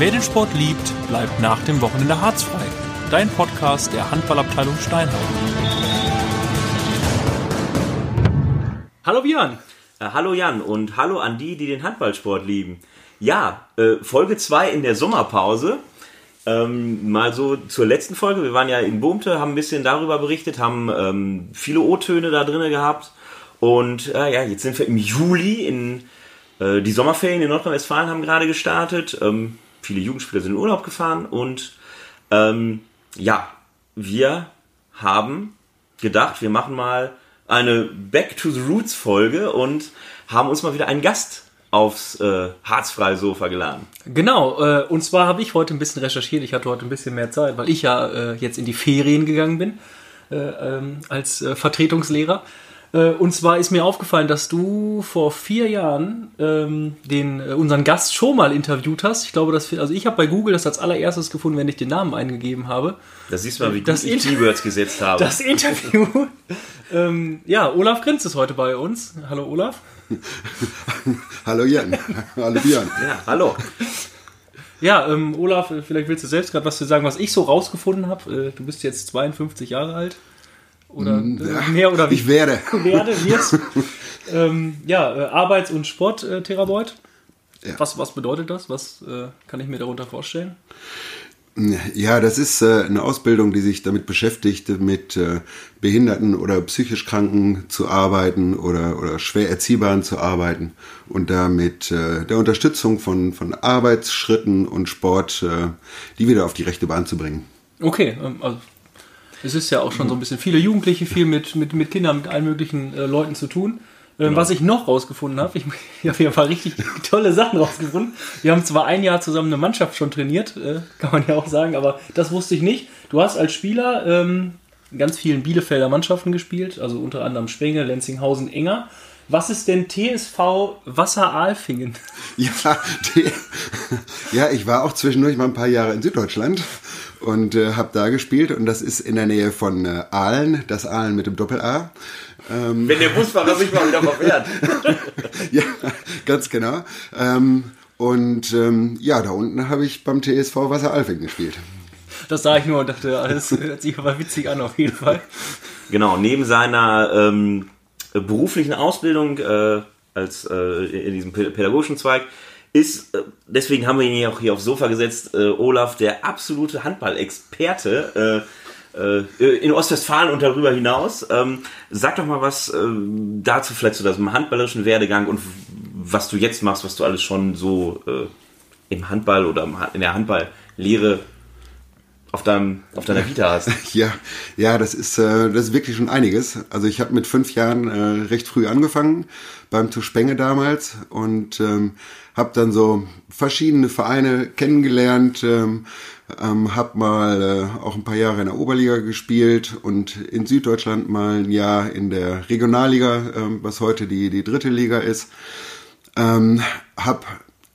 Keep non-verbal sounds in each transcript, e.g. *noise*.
Wer den Sport liebt, bleibt nach dem Wochenende harzfrei. Dein Podcast der Handballabteilung Steinheim. Hallo Björn. Äh, hallo Jan und hallo an die, die den Handballsport lieben. Ja, äh, Folge 2 in der Sommerpause. Ähm, mal so zur letzten Folge. Wir waren ja in Boomte, haben ein bisschen darüber berichtet, haben ähm, viele O-Töne da drin gehabt. Und äh, ja, jetzt sind wir im Juli in äh, die Sommerferien in Nordrhein-Westfalen haben gerade gestartet. Ähm, viele Jugendspieler sind in Urlaub gefahren und ähm, ja, wir haben gedacht, wir machen mal eine Back to the Roots Folge und haben uns mal wieder einen Gast aufs äh, harzfreie Sofa geladen. Genau, äh, und zwar habe ich heute ein bisschen recherchiert. Ich hatte heute ein bisschen mehr Zeit, weil ich ja äh, jetzt in die Ferien gegangen bin äh, ähm, als äh, Vertretungslehrer. Äh, und zwar ist mir aufgefallen, dass du vor vier Jahren ähm, den, äh, unseren Gast schon mal interviewt hast. Ich glaube, dass, also ich habe bei Google das als allererstes gefunden, wenn ich den Namen eingegeben habe. Da siehst du mal, wie Das gut ich Keywords gesetzt *laughs* habe. Das Interview. ähm, ja, Olaf Grinz ist heute bei uns. Hallo Olaf. *laughs* Hallo Jan. Hallo Björn. ja, hallo. Ja, ähm, Olaf, äh, vielleicht willst du selbst gerade was zu sagen, was ich so rausgefunden habe. Äh, du bist jetzt 52 Jahre alt. Oder äh, mehr oder Ich werde. werde, wirst. *laughs* ähm, ja, äh, Arbeits- und Sporttherapeut. Ja. Was, was bedeutet das? Was äh, kann ich mir darunter vorstellen? Ja, das ist äh, eine Ausbildung, die sich damit beschäftigt, mit äh, Behinderten oder psychisch Kranken zu arbeiten oder, oder schwer Erziehbaren zu arbeiten und da mit äh, der Unterstützung von, von Arbeitsschritten und Sport die wieder auf die rechte Bahn zu bringen. Okay, ähm, also es ist ja auch schon so ein bisschen viele Jugendliche, viel mit, mit, mit Kindern, mit allen möglichen äh, Leuten zu tun. Ähm, Was ich noch rausgefunden habe, ich, *laughs* ich habe hier ein paar richtig *laughs* tolle Sachen rausgefunden. Wir haben zwar ein Jahr zusammen eine Mannschaft schon trainiert, äh, kann man ja auch sagen, aber das wusste ich nicht. Du hast als Spieler ähm, ganz vielen Bielefelder Mannschaften gespielt, also unter anderem Spenge, Lenzinghausen, Enger. Was ist denn TSV Wasser-Alfingen? *laughs* Ja, die, ja, ich war auch zwischendurch mal ein paar Jahre in Süddeutschland und äh, habe da gespielt und das ist in der Nähe von äh, Aalen, das Aalen mit dem Doppel-A. Wenn der Busfahrer sich mal wieder verfährt. *laughs* Ja, ganz genau. Ähm, und ähm, ja, da unten habe ich beim TSV Wasser Alfing gespielt. Das sah ich nur und dachte, alles hört sich aber witzig an auf jeden Fall. Genau, neben seiner ähm, beruflichen Ausbildung äh, als äh, in diesem pä- pädagogischen Zweig ist, äh, deswegen haben wir ihn ja auch hier aufs Sofa gesetzt, äh, Olaf, der absolute Handballexperte äh, äh, in Ostwestfalen und darüber hinaus. Ähm, sag doch mal was äh, dazu, vielleicht zu deinem handballerischen Werdegang und was du jetzt machst, was du alles schon so äh, im Handball oder in der Handballlehre auf, deinem, auf deiner Vita hast. *laughs* Ja, ja, das ist, äh, das ist wirklich schon einiges. Also ich habe mit fünf Jahren äh, recht früh angefangen beim Tuspenge damals und ähm, habe dann so verschiedene Vereine kennengelernt, ähm, ähm, habe mal äh, auch ein paar Jahre in der Oberliga gespielt und in Süddeutschland mal ein Jahr in der Regionalliga, ähm, was heute die die dritte Liga ist. Ähm, hab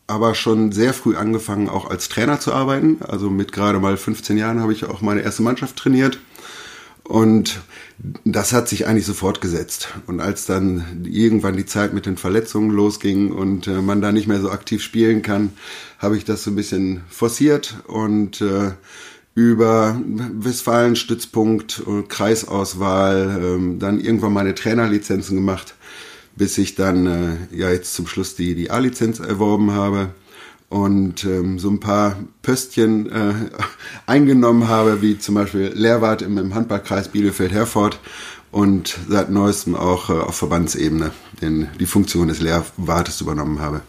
aber schon sehr früh angefangen, auch als Trainer zu arbeiten. Also mit gerade mal 15 Jahren habe ich auch meine erste Mannschaft trainiert. Und das hat sich eigentlich sofort gesetzt. Und als dann irgendwann die Zeit mit den Verletzungen losging und äh, man da nicht mehr so aktiv spielen kann, habe ich das so ein bisschen forciert und äh, über Westfalen-Stützpunkt, äh, Kreisauswahl, ähm, dann irgendwann meine Trainerlizenzen gemacht, bis ich dann äh, ja jetzt zum Schluss die, die A-Lizenz erworben habe und ähm, so ein paar Pöstchen äh, *laughs* eingenommen habe, wie zum Beispiel Lehrwart im, im Handballkreis Bielefeld-Herford und seit neuestem auch äh, auf Verbandsebene den, die Funktion des Lehrwartes übernommen habe.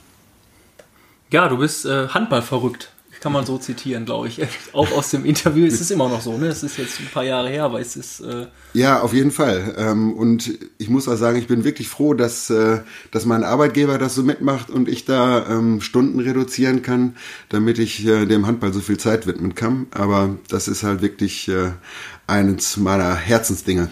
Ja, du bist äh, Handball verrückt. Kann man so zitieren, glaube ich. *laughs* Auch aus dem Interview ist es immer noch so. Ne? Es ist jetzt ein paar Jahre her, aber es ist. Äh, Ja, auf jeden Fall. Ähm, und ich muss auch sagen, ich bin wirklich froh, dass, äh, dass mein Arbeitgeber das so mitmacht und ich da ähm, Stunden reduzieren kann, damit ich äh, dem Handball so viel Zeit widmen kann. Aber das ist halt wirklich äh, eines meiner Herzensdinge.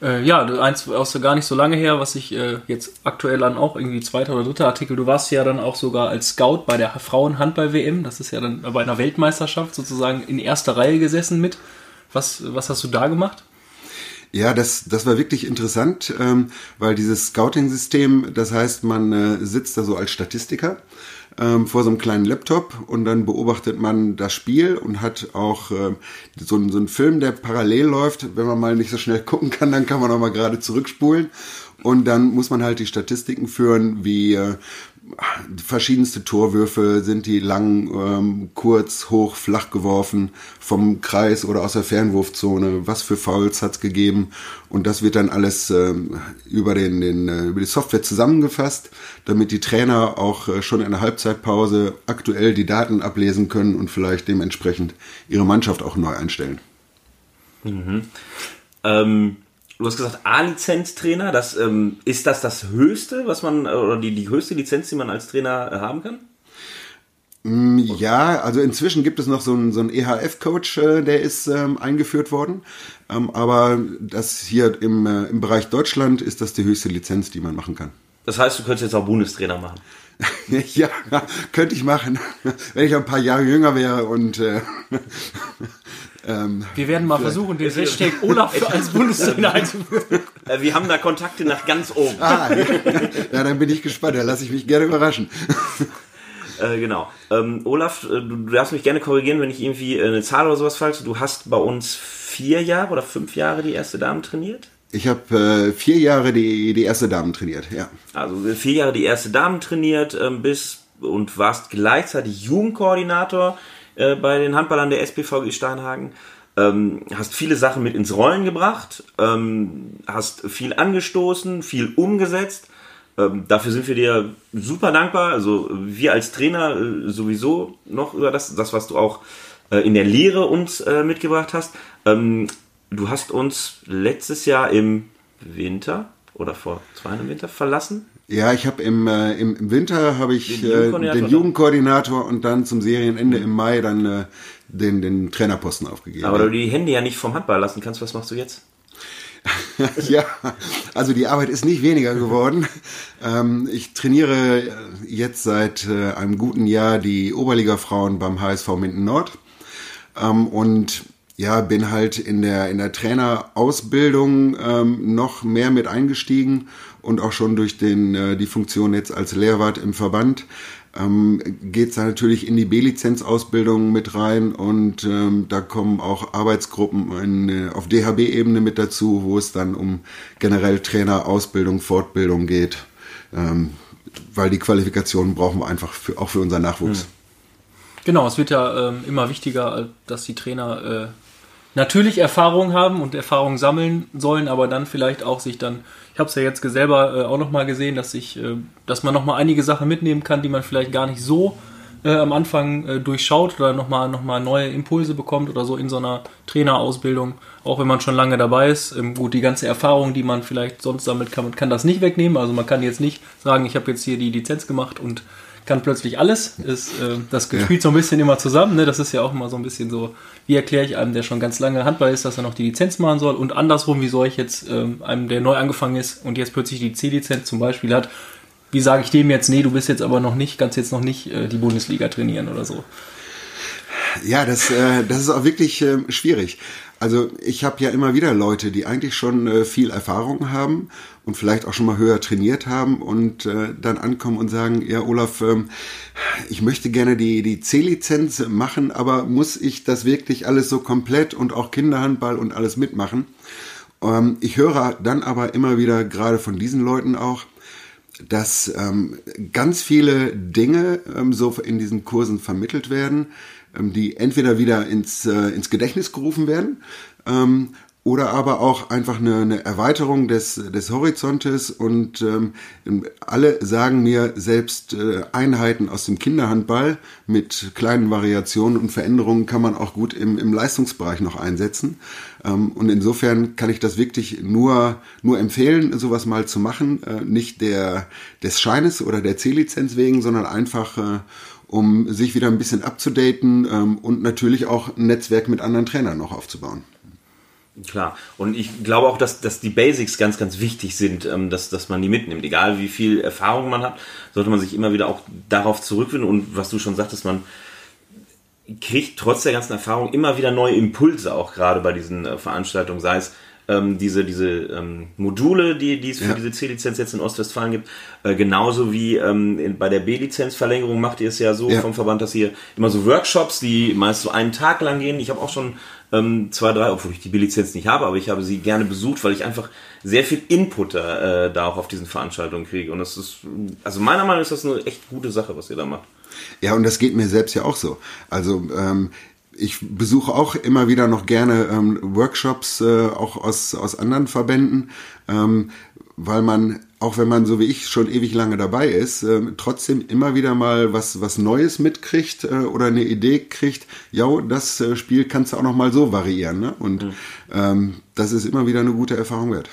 Äh, ja, eins aus gar nicht so lange her, was ich äh, jetzt aktuell an auch irgendwie zweiter oder dritter Artikel, du warst ja dann auch sogar als Scout bei der Frauenhandball-WM, das ist ja dann bei einer Weltmeisterschaft sozusagen in erster Reihe gesessen mit. Was, was hast du da gemacht? Ja, das, das war wirklich interessant, ähm, weil dieses Scouting-System, das heißt, man äh, sitzt da so als Statistiker ähm, vor so einem kleinen Laptop und dann beobachtet man das Spiel und hat auch äh, so, so einen Film, der parallel läuft. Wenn man mal nicht so schnell *laughs* gucken kann, dann kann man auch mal gerade zurückspulen. Und dann muss man halt die Statistiken führen, wie äh, verschiedenste Torwürfe, sind die lang, ähm, kurz, hoch, flach geworfen, vom Kreis oder aus der Fernwurfzone, was für Fouls hat's gegeben und das wird dann alles ähm, über, den, den, äh, über die Software zusammengefasst, damit die Trainer auch äh, schon in der Halbzeitpause aktuell die Daten ablesen können und vielleicht dementsprechend ihre Mannschaft auch neu einstellen. Mhm. Ähm du hast gesagt A-Lizenz-Trainer. Das, ähm, ist das das höchste, was man, oder die, die höchste Lizenz, die man als Trainer äh, haben kann? Mm, ja, also inzwischen gibt es noch so einen, so einen EHF-Coach, äh, der ist ähm, eingeführt worden. Ähm, aber das hier im, äh, im Bereich Deutschland ist das die höchste Lizenz, die man machen kann. Das heißt, du könntest jetzt auch Bundestrainer machen. *laughs* ja, könnte ich machen, *laughs* wenn ich ein paar Jahre jünger wäre und äh, ähm, Wir werden mal versuchen, den Hashtag Olaf als Bundestrainer einzuführen. Äh, wir haben da Kontakte nach ganz oben. Ah, ja, dann bin ich gespannt, da lasse ich mich gerne überraschen. Äh, genau. Ähm, Olaf, äh, du, du, darfst mich gerne korrigieren, wenn ich irgendwie eine Zahl oder sowas falsch. Du hast bei uns vier Jahre oder fünf Jahre die erste Dame trainiert? Ich habe äh, vier Jahre die, die erste Damen trainiert, ja. Also vier Jahre die erste Damen trainiert, ähm, bis und warst gleichzeitig Jugendkoordinator äh, bei den Handballern der SPVG Steinhagen. Ähm, hast viele Sachen mit ins Rollen gebracht, ähm, hast viel angestoßen, viel umgesetzt. Ähm, dafür sind wir dir super dankbar. Also wir als Trainer äh, sowieso noch über das, das was du auch äh, in der Lehre uns äh, mitgebracht hast. Ähm, du hast uns letztes Jahr im Winter oder vor zwei Jahren im Winter verlassen. Ja, ich habe im, äh, im, im Winter habe ich den Jugendkoordinator, äh, den Jugendkoordinator und dann zum Serienende im Mai dann äh, den, den Trainerposten aufgegeben. Aber du die Hände ja nicht vom Handball lassen kannst, was machst du jetzt? *laughs* ja, also die Arbeit ist nicht weniger geworden. Ähm, ich trainiere jetzt seit äh, einem guten Jahr die Oberliga-Frauen beim HSV Minden Nord. Ähm, und ja, bin halt in der, in der Trainerausbildung ähm, noch mehr mit eingestiegen und auch schon durch den, äh, die Funktion jetzt als Lehrwart im Verband ähm, geht es natürlich in die B-Lizenz-Ausbildung mit rein und ähm, da kommen auch Arbeitsgruppen in, äh, auf DHB-Ebene mit dazu, wo es dann um generell Trainerausbildung, Fortbildung geht, ähm, weil die Qualifikationen brauchen wir einfach für, auch für unseren Nachwuchs. Hm. Genau, es wird ja ähm, immer wichtiger, dass die Trainer äh, natürlich Erfahrung haben und Erfahrung sammeln sollen, aber dann vielleicht auch sich dann, ich habe es ja jetzt selber äh, auch nochmal gesehen, dass ich, äh, dass man nochmal einige Sachen mitnehmen kann, die man vielleicht gar nicht so äh, am Anfang äh, durchschaut oder nochmal noch mal neue Impulse bekommt oder so in so einer Trainerausbildung, auch wenn man schon lange dabei ist. Ähm, gut, die ganze Erfahrung, die man vielleicht sonst sammelt, kann man kann das nicht wegnehmen. Also man kann jetzt nicht sagen, ich habe jetzt hier die Lizenz gemacht und kann plötzlich alles. Ist, äh, das gespielt ja. so ein bisschen immer zusammen. Ne? Das ist ja auch immer so ein bisschen so, wie erkläre ich einem, der schon ganz lange Handball ist, dass er noch die Lizenz machen soll. Und andersrum, wie soll ich jetzt ähm, einem, der neu angefangen ist und jetzt plötzlich die C-Lizenz zum Beispiel hat, wie sage ich dem jetzt, nee, du bist jetzt aber noch nicht, kannst jetzt noch nicht äh, die Bundesliga trainieren oder so. Ja, das, äh, das ist auch wirklich äh, schwierig. Also ich habe ja immer wieder Leute, die eigentlich schon äh, viel Erfahrung haben und vielleicht auch schon mal höher trainiert haben und äh, dann ankommen und sagen, ja Olaf, ähm, ich möchte gerne die, die C-Lizenz machen, aber muss ich das wirklich alles so komplett und auch Kinderhandball und alles mitmachen? Ähm, ich höre dann aber immer wieder gerade von diesen Leuten auch, dass ähm, ganz viele Dinge ähm, so in diesen Kursen vermittelt werden, die entweder wieder ins, äh, ins Gedächtnis gerufen werden ähm, oder aber auch einfach eine, eine Erweiterung des, des Horizontes und ähm, alle sagen mir, selbst äh, Einheiten aus dem Kinderhandball mit kleinen Variationen und Veränderungen kann man auch gut im, im Leistungsbereich noch einsetzen. Ähm, und insofern kann ich das wirklich nur, nur empfehlen, sowas mal zu machen, äh, nicht der, des Scheines oder der C-Lizenz wegen, sondern einfach äh, um sich wieder ein bisschen abzudaten ähm, und natürlich auch ein Netzwerk mit anderen Trainern noch aufzubauen. Klar. Und ich glaube auch, dass, dass die Basics ganz, ganz wichtig sind, ähm, dass, dass man die mitnimmt. Egal wie viel Erfahrung man hat, sollte man sich immer wieder auch darauf zurückfinden. Und was du schon sagtest, man kriegt trotz der ganzen Erfahrung immer wieder neue Impulse, auch gerade bei diesen äh, Veranstaltungen, sei es ähm, diese, diese ähm, Module, die, die es für Ja. diese C-Lizenz jetzt in Ostwestfalen gibt. Äh, genauso wie ähm, in, bei der B-Lizenzverlängerung macht ihr es ja so Ja. vom Verband, dass ihr immer so Workshops, die meist so einen Tag lang gehen. Ich habe auch schon ähm, zwei, drei, obwohl ich die B-Lizenz nicht habe, aber ich habe sie gerne besucht, weil ich einfach sehr viel Input äh, da auch auf diesen Veranstaltungen kriege. Und das ist, also meiner Meinung nach ist das eine echt gute Sache, was ihr da macht. Ja, und das geht mir selbst ja auch so. Also ähm, ich besuche auch immer wieder noch gerne ähm, Workshops, äh, auch aus, aus anderen Verbänden, ähm, weil man, auch wenn man so wie ich schon ewig lange dabei ist, ähm, trotzdem immer wieder mal was, was Neues mitkriegt äh, oder eine Idee kriegt, ja, das äh, Spiel kannst du auch noch mal so variieren. Ne? Und ähm, das ist immer wieder eine gute Erfahrung wert.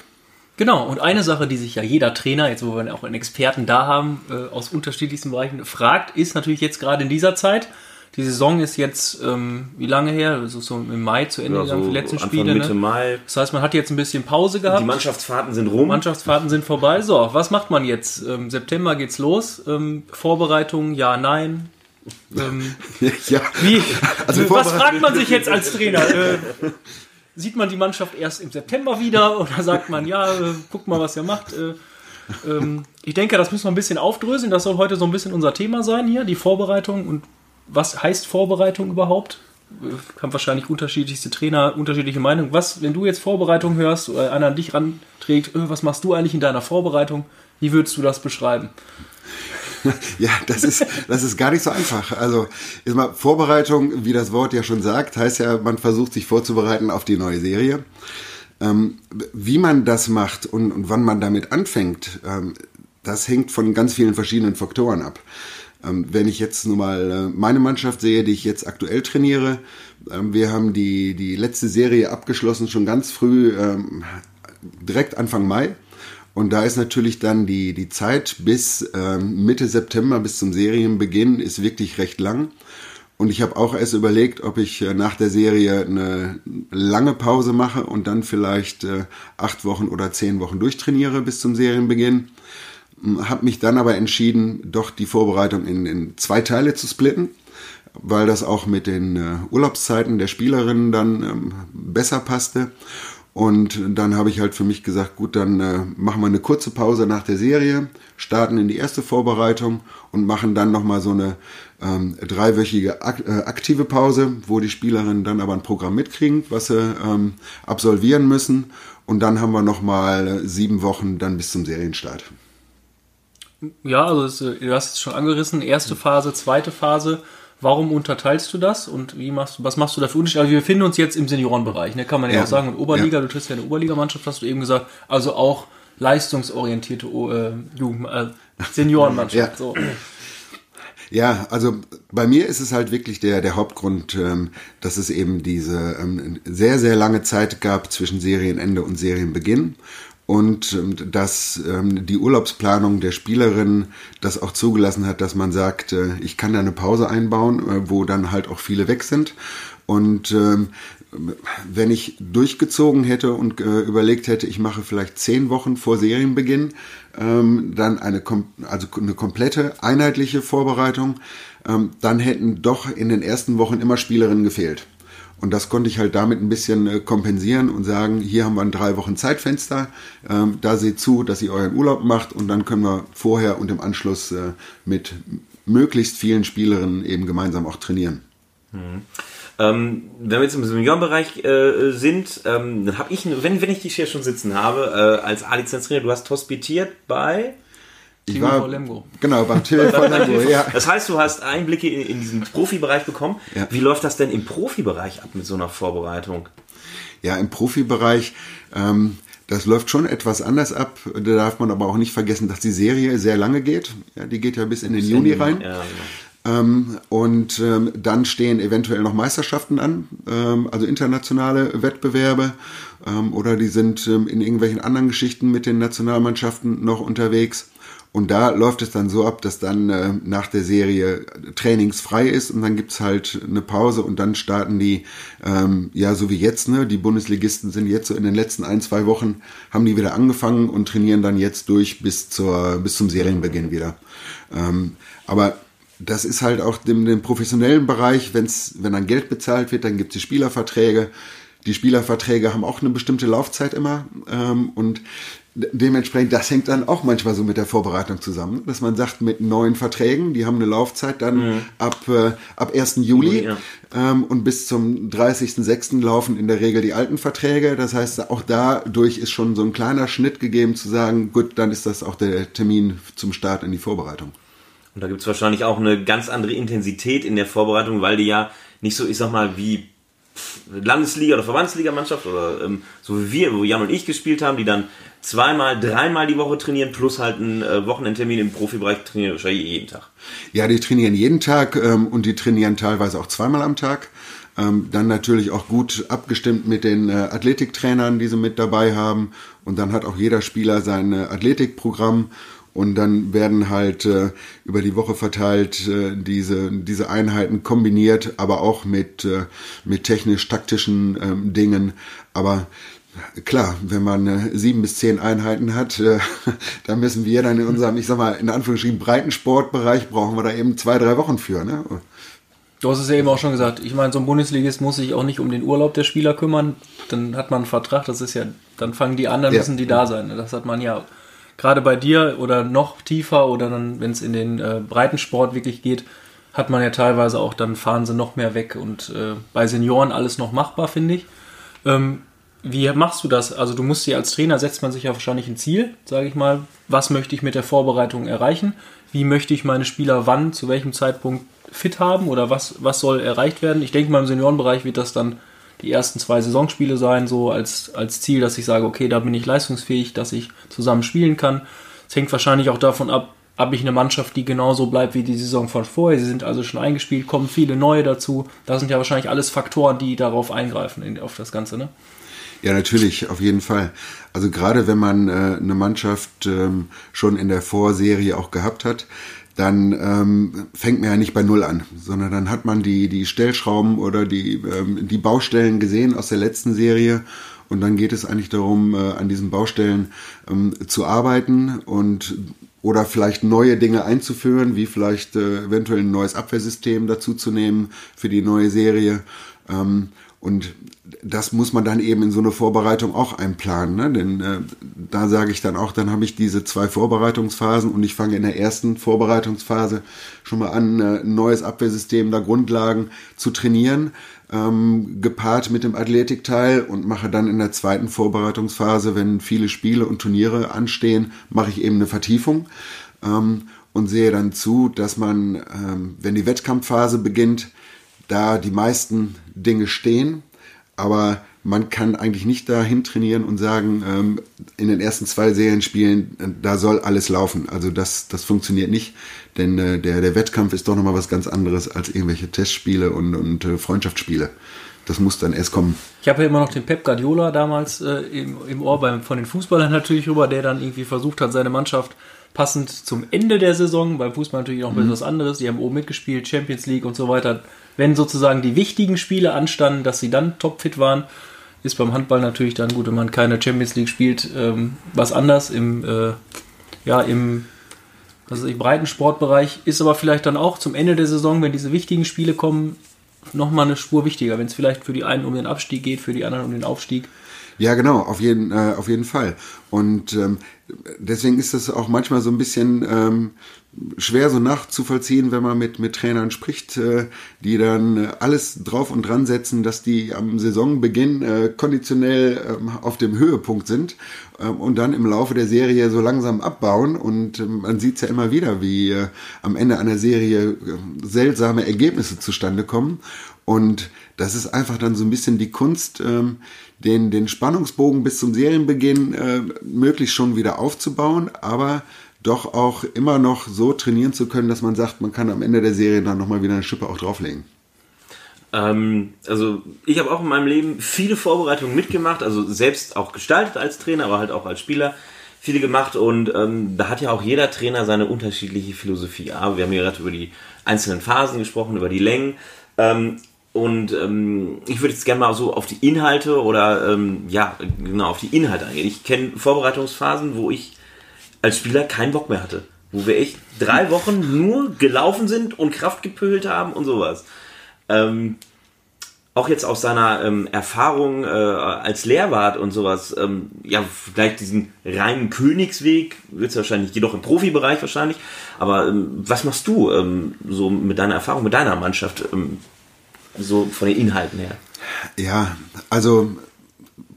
Genau, und eine Sache, die sich ja jeder Trainer, jetzt wo wir auch einen Experten da haben, äh, aus unterschiedlichsten Bereichen fragt, ist natürlich jetzt gerade in dieser Zeit. Die Saison ist jetzt, ähm, wie lange her? Ist so im Mai zu Ende Ja, gegangen, so die letzten Anfang, Spiele. Mitte ne? Mai. Das heißt, man hat jetzt ein bisschen Pause gehabt. Die Mannschaftsfahrten sind rum. Mannschaftsfahrten sind vorbei. So, was macht man jetzt? Ähm, September geht's los. Ähm, Vorbereitung, ja, nein. Ähm, *laughs* ja, wie, Also was Vorbereit- fragt man sich jetzt als Trainer? Äh, sieht man die Mannschaft erst im September wieder oder sagt man, ja, äh, guck mal, was ihr macht? Äh, ähm, ich denke, das müssen wir ein bisschen aufdröseln. Das soll heute so ein bisschen unser Thema sein hier, die Vorbereitung und was heißt Vorbereitung überhaupt? Haben wahrscheinlich unterschiedlichste Trainer, unterschiedliche Meinungen. Was, wenn du jetzt Vorbereitung hörst oder einer an dich ranträgt, äh, was machst du eigentlich in deiner Vorbereitung? Wie würdest du das beschreiben? *laughs* Ja, das ist, das ist gar nicht so einfach. Also, jetzt mal Vorbereitung, wie das Wort ja schon sagt, heißt ja, man versucht sich vorzubereiten auf die neue Serie. Ähm, wie man das macht und, und wann man damit anfängt, ähm, das hängt von ganz vielen verschiedenen Faktoren ab. Ähm, wenn ich jetzt nur mal äh, meine Mannschaft sehe, die ich jetzt aktuell trainiere, ähm, wir haben die, die letzte Serie abgeschlossen, schon ganz früh, ähm, direkt Anfang Mai. Und da ist natürlich dann die, die Zeit bis Mitte September, bis zum Serienbeginn, ist wirklich recht lang. Und ich habe auch erst überlegt, ob ich äh, nach der Serie eine lange Pause mache und dann vielleicht äh, acht Wochen oder zehn Wochen durchtrainiere bis zum Serienbeginn. Habe mich dann aber entschieden, doch die Vorbereitung in, in zwei Teile zu splitten, weil das auch mit den äh, Urlaubszeiten der Spielerinnen dann ähm, besser passte. Und dann habe ich halt für mich gesagt, gut, dann äh, machen wir eine kurze Pause nach der Serie, starten in die erste Vorbereitung und machen dann nochmal so eine ähm, dreiwöchige ak äh, aktive Pause, wo die Spielerinnen dann aber ein Programm mitkriegen, was sie ähm, absolvieren müssen. Und dann haben wir nochmal äh, sieben Wochen dann bis zum Serienstart. Ja, also es, äh, du hast es schon angerissen, erste Phase, zweite Phase. Warum unterteilst du das und wie machst du, was machst du da für Unterschiede? Also wir befinden uns jetzt im Seniorenbereich, ne? kann man ja, Ja. auch sagen. Und Oberliga, Ja. du triffst ja eine Oberligamannschaft, hast du eben gesagt. Also auch leistungsorientierte äh, Jugend, äh, Seniorenmannschaft. Ja. So. Ja, also bei mir ist es halt wirklich der, der Hauptgrund, ähm, dass es eben diese ähm, sehr, sehr lange Zeit gab zwischen Serienende und Serienbeginn und ähm, dass ähm, die Urlaubsplanung der Spielerin das auch zugelassen hat, dass man sagt, äh, ich kann da eine Pause einbauen, äh, wo dann halt auch viele weg sind. Und ähm, wenn ich durchgezogen hätte und äh, überlegt hätte, ich mache vielleicht zehn Wochen vor Serienbeginn, ähm, dann eine, also eine komplette einheitliche Vorbereitung, ähm, dann hätten doch in den ersten Wochen immer Spielerinnen gefehlt. Und das konnte ich halt damit ein bisschen äh, kompensieren und sagen, hier haben wir ein drei Wochen Zeitfenster, ähm, da seht zu, dass ihr euren Urlaub macht und dann können wir vorher und im Anschluss äh, mit möglichst vielen Spielerinnen eben gemeinsam auch trainieren. Ähm, wenn wir jetzt im Seniorenbereich äh, sind, ähm, dann habe ich, wenn, wenn ich dich hier schon sitzen habe, äh, als A-Lizenz-Trainer, du hast hospitiert bei... Ich TV war, Lemgo. genau, beim TV *laughs* Lemgo, ja. Das heißt, du hast Einblicke in, in diesen Profibereich bekommen. Ja. Wie läuft das denn im Profibereich ab mit so einer Vorbereitung? Ja, im Profibereich, ähm, das läuft schon etwas anders ab. Da darf man aber auch nicht vergessen, dass die Serie sehr lange geht. Ja, die geht ja bis in den Juni rein. Ja, genau. Ähm, und ähm, dann stehen eventuell noch Meisterschaften an, ähm, also internationale Wettbewerbe ähm, oder die sind ähm, in irgendwelchen anderen Geschichten mit den Nationalmannschaften noch unterwegs. Und da läuft es dann so ab, dass dann äh, nach der Serie trainingsfrei ist und dann gibt's halt eine Pause und dann starten die, ähm, ja so wie jetzt, ne, die Bundesligisten sind jetzt so in den letzten ein, zwei Wochen, haben die wieder angefangen und trainieren dann jetzt durch bis, zur, bis zum Serienbeginn wieder. Ähm, aber das ist halt auch im, im professionellen Bereich, wenn's, wenn dann Geld bezahlt wird, dann gibt's die Spielerverträge. die Spielerverträge haben auch eine bestimmte Laufzeit immer ähm, und dementsprechend, das hängt dann auch manchmal so mit der Vorbereitung zusammen, dass man sagt, mit neuen Verträgen, die haben eine Laufzeit dann mhm. ab, äh, ab 1. Juli ja. ähm, und bis zum 30.06. laufen in der Regel die alten Verträge. Das heißt, auch dadurch ist schon so ein kleiner Schnitt gegeben zu sagen, gut, dann ist das auch der Termin zum Start in die Vorbereitung. Und da gibt es wahrscheinlich auch eine ganz andere Intensität in der Vorbereitung, weil die ja nicht so, ich sag mal, wie Landesliga- oder Verbandsligamannschaft oder ähm, so wie wir, wo Jan und ich gespielt haben, die dann zweimal, dreimal die Woche trainieren, plus halt einen äh, Wochenendtermin im Profibereich trainieren wahrscheinlich jeden Tag. Ja, die trainieren jeden Tag ähm, und die trainieren teilweise auch zweimal am Tag. Ähm, dann natürlich auch gut abgestimmt mit den äh, Athletiktrainern, die sie mit dabei haben. Und dann hat auch jeder Spieler sein äh, Athletikprogramm. Und dann werden halt äh, über die Woche verteilt äh, diese, diese Einheiten kombiniert, aber auch mit, äh, mit technisch-taktischen ähm, Dingen. Aber Klar, wenn man äh, sieben bis zehn Einheiten hat, äh, *laughs* dann müssen wir dann in unserem, ich sag mal, in Anführungsstrichen breiten Sportbereich brauchen wir da eben zwei, drei Wochen für. Ne? Du hast es ja eben auch schon gesagt. Ich meine, so ein Bundesligist muss sich auch nicht um den Urlaub der Spieler kümmern. Dann hat man einen Vertrag, das ist ja, dann fangen die an, dann ja. müssen die da sein. Das hat man ja gerade bei dir oder noch tiefer oder dann, wenn es in den äh, Breitensport wirklich geht, hat man ja teilweise auch, dann fahren sie noch mehr weg und äh, bei Senioren alles noch machbar, finde ich. Ähm, wie machst du das? Also du musst dir als Trainer, setzt man sich ja wahrscheinlich ein Ziel, sage ich mal. Was möchte ich mit der Vorbereitung erreichen? Wie möchte ich meine Spieler wann, zu welchem Zeitpunkt fit haben oder was, was soll erreicht werden? Ich denke mal im Seniorenbereich wird das dann die ersten zwei Saisonspiele sein, so als, als Ziel, dass ich sage, okay, da bin ich leistungsfähig, dass ich zusammen spielen kann. Es hängt wahrscheinlich auch davon ab, habe ich eine Mannschaft, die genauso bleibt wie die Saison von vorher. Sie sind also schon eingespielt, kommen viele neue dazu. Das sind ja wahrscheinlich alles Faktoren, die darauf eingreifen, in, auf das Ganze, ne? Ja, natürlich, auf jeden Fall. Also gerade wenn man äh, eine Mannschaft ähm, schon in der Vorserie auch gehabt hat, dann ähm, fängt man ja nicht bei Null an, sondern dann hat man die, die Stellschrauben oder die, ähm, die Baustellen gesehen aus der letzten Serie und dann geht es eigentlich darum, äh, an diesen Baustellen ähm, zu arbeiten und oder vielleicht neue Dinge einzuführen, wie vielleicht äh, eventuell ein neues Abwehrsystem dazu zu nehmen für die neue Serie. Ähm, und das muss man dann eben in so eine Vorbereitung auch einplanen. Ne? Denn äh, da sage ich dann auch, dann habe ich diese zwei Vorbereitungsphasen und ich fange in der ersten Vorbereitungsphase schon mal an, äh, ein neues Abwehrsystem, da Grundlagen zu trainieren, ähm, gepaart mit dem Athletikteil und mache dann in der zweiten Vorbereitungsphase, wenn viele Spiele und Turniere anstehen, mache ich eben eine Vertiefung. Ähm, und sehe dann zu, dass man, ähm, wenn die Wettkampfphase beginnt, da die meisten Dinge stehen, aber man kann eigentlich nicht dahin trainieren und sagen, ähm, in den ersten zwei Serienspielen, äh, da soll alles laufen. Also das, das funktioniert nicht, denn äh, der, der Wettkampf ist doch nochmal was ganz anderes als irgendwelche Testspiele und, und äh, Freundschaftsspiele. Das muss dann erst kommen. Ich habe ja immer noch den Pep Guardiola damals äh, im, im Ohr beim, von den Fußballern *laughs* natürlich rüber, der dann irgendwie versucht hat, seine Mannschaft passend zum Ende der Saison, beim Fußball natürlich noch mhm. was anderes, die haben oben mitgespielt, Champions League und so weiter, wenn sozusagen die wichtigen Spiele anstanden, dass sie dann topfit waren. Ist beim Handball natürlich dann gut, wenn man keine Champions League spielt, ähm, was anders im, äh, ja, im was ich, breiten Sportbereich. Ist aber vielleicht dann auch zum Ende der Saison, wenn diese wichtigen Spiele kommen, nochmal eine Spur wichtiger, wenn es vielleicht für die einen um den Abstieg geht, für die anderen um den Aufstieg. Ja, genau, auf jeden, äh, auf jeden Fall. Und ähm, deswegen ist das auch manchmal so ein bisschen ähm, schwer so nachzuvollziehen, wenn man mit, mit Trainern spricht, äh, die dann äh, alles drauf und dran setzen, dass die am Saisonbeginn äh, konditionell ähm, auf dem Höhepunkt sind ähm, und dann im Laufe der Serie so langsam abbauen. Und ähm, man sieht es ja immer wieder, wie äh, am Ende einer Serie äh, seltsame Ergebnisse zustande kommen. Und das ist einfach dann so ein bisschen die Kunst, ähm, den, den Spannungsbogen bis zum Serienbeginn äh, möglichst schon wieder aufzubauen, aber doch auch immer noch so trainieren zu können, dass man sagt, man kann am Ende der Serie dann nochmal wieder eine Schippe auch drauflegen. Ähm, also ich habe auch in meinem Leben viele Vorbereitungen mitgemacht, also selbst auch gestaltet als Trainer, aber halt auch als Spieler viele gemacht und ähm, da hat ja auch jeder Trainer seine unterschiedliche Philosophie. Aber wir haben ja gerade über die einzelnen Phasen gesprochen, über die Längen. Ähm, und ähm, ich würde jetzt gerne mal so auf die Inhalte oder ähm, ja, genau, auf die Inhalte eingehen. Ich kenne Vorbereitungsphasen, wo ich als Spieler keinen Bock mehr hatte. Wo wir echt drei Wochen nur gelaufen sind und Kraft gepölt haben und sowas. Ähm, auch jetzt aus seiner ähm, Erfahrung äh, als Lehrwart und sowas, ähm, ja, vielleicht diesen reinen Königsweg, wird es wahrscheinlich, jedoch im Profibereich wahrscheinlich, aber ähm, was machst du ähm, so mit deiner Erfahrung, mit deiner Mannschaft, ähm, so von den Inhalten her? Ja, also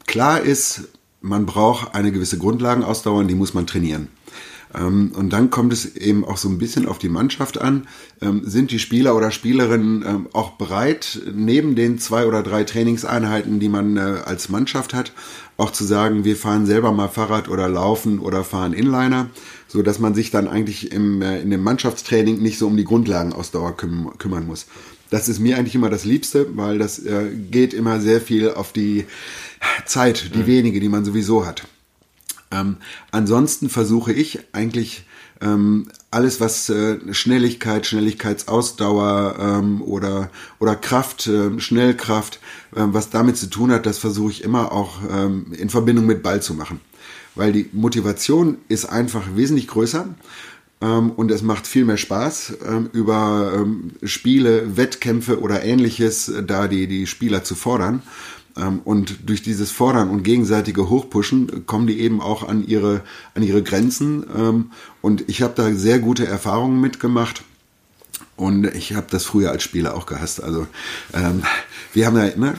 klar ist, man braucht eine gewisse Grundlagenausdauer, die muss man trainieren. Ähm, und dann kommt es eben auch so ein bisschen auf die Mannschaft an. Ähm, sind die Spieler oder Spielerinnen ähm, auch bereit, neben den zwei oder drei Trainingseinheiten, die man äh, als Mannschaft hat, auch zu sagen, wir fahren selber mal Fahrrad oder laufen oder fahren Inliner, so dass man sich dann eigentlich im, äh, in dem Mannschaftstraining nicht so um die Grundlagenausdauer kümmern muss. Das ist mir eigentlich immer das Liebste, weil das äh, geht immer sehr viel auf die Zeit, die mhm. wenige, die man sowieso hat. Ähm, ansonsten versuche ich eigentlich ähm, alles, was äh, Schnelligkeit, Schnelligkeitsausdauer ähm, oder, oder Kraft, äh, Schnellkraft, äh, was damit zu tun hat, das versuche ich immer auch ähm, in Verbindung mit Ball zu machen. Weil die Motivation ist einfach wesentlich größer und es macht viel mehr Spaß, ähm, über ähm, Spiele, Wettkämpfe oder ähnliches äh, da die, die Spieler zu fordern. Ähm, und durch dieses Fordern und gegenseitige Hochpushen kommen die eben auch an ihre, an ihre Grenzen. Ähm, und ich habe da sehr gute Erfahrungen mitgemacht. Und ich habe das früher als Spieler auch gehasst. Also ähm, wir haben ja ne,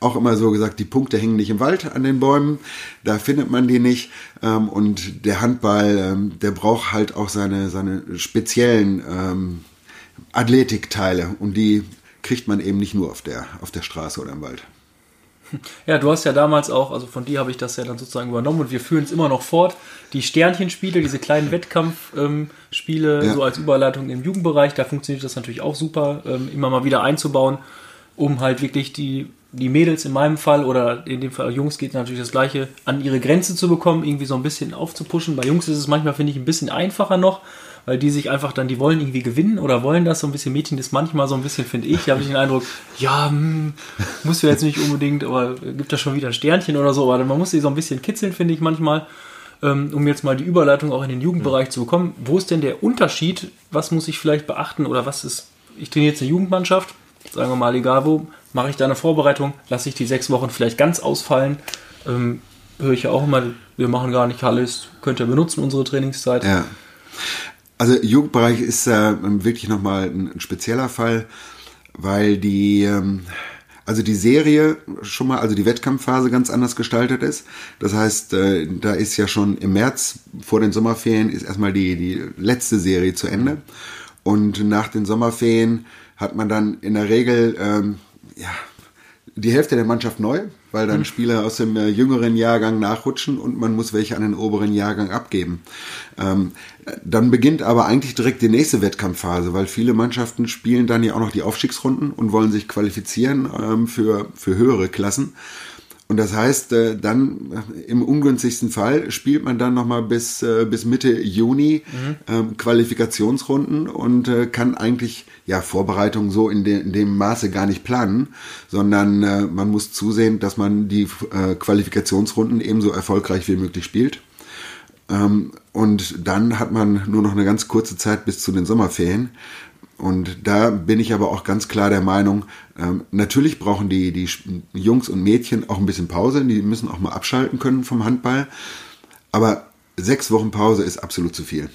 auch immer so gesagt, die Punkte hängen nicht im Wald an den Bäumen, da findet man die nicht. Ähm, und der Handball, ähm, der braucht halt auch seine, seine speziellen ähm, Athletikteile. Und die kriegt man eben nicht nur auf der, auf der Straße oder im Wald. Ja, du hast ja damals auch, also von dir habe ich das ja dann sozusagen übernommen und wir führen es immer noch fort. Die Sternchenspiele, diese kleinen Wettkampfspiele, ähm, ja. so als Überleitung im Jugendbereich, da funktioniert das natürlich auch super, ähm, immer mal wieder einzubauen, um halt wirklich die, die Mädels in meinem Fall oder in dem Fall Jungs geht natürlich das Gleiche, an ihre Grenze zu bekommen, irgendwie so ein bisschen aufzupuschen. Bei Jungs ist es manchmal, finde ich, ein bisschen einfacher noch, weil die sich einfach dann, die wollen irgendwie gewinnen oder wollen das so ein bisschen. Mädchen ist manchmal so ein bisschen, finde ich, habe ich den Eindruck, ja, hm, muss ja jetzt nicht unbedingt, aber gibt da schon wieder ein Sternchen oder so, aber man muss sie so ein bisschen kitzeln, finde ich manchmal, ähm, um jetzt mal die Überleitung auch in den Jugendbereich mhm. zu bekommen. Wo ist denn der Unterschied? Was muss ich vielleicht beachten oder was ist, ich trainiere jetzt eine Jugendmannschaft, sagen wir mal, egal wo, mache ich da eine Vorbereitung, lasse ich die sechs Wochen vielleicht ganz ausfallen, ähm, höre ich ja auch immer, wir machen gar nicht alles, könnt ihr benutzen, unsere Trainingszeit. Ja. Also Jugendbereich ist äh, wirklich nochmal ein, ein spezieller Fall, weil die, ähm, also die Serie schon mal, also die Wettkampfphase ganz anders gestaltet ist. Das heißt, äh, da ist ja schon im März vor den Sommerferien ist erstmal die, die letzte Serie zu Ende. Und nach den Sommerferien hat man dann in der Regel ähm, ja, die Hälfte der Mannschaft neu, weil dann hm. Spieler aus dem äh, jüngeren Jahrgang nachrutschen und man muss welche an den oberen Jahrgang abgeben. Ähm, dann beginnt aber eigentlich direkt die nächste Wettkampfphase, weil viele Mannschaften spielen dann ja auch noch die Aufstiegsrunden und wollen sich qualifizieren ähm, für, für höhere Klassen. Und das heißt, äh, dann äh, im ungünstigsten Fall spielt man dann nochmal bis, äh, bis Mitte Juni mhm. ähm, Qualifikationsrunden und äh, kann eigentlich ja Vorbereitungen so in, de, in dem Maße gar nicht planen, sondern äh, man muss zusehen, dass man die äh, Qualifikationsrunden ebenso erfolgreich wie möglich spielt. Ähm, und dann hat man nur noch eine ganz kurze Zeit bis zu den Sommerferien. Und da bin ich aber auch ganz klar der Meinung, ähm, natürlich brauchen die, die Jungs und Mädchen auch ein bisschen Pause. Die müssen auch mal abschalten können vom Handball. Aber sechs Wochen Pause ist absolut zu viel.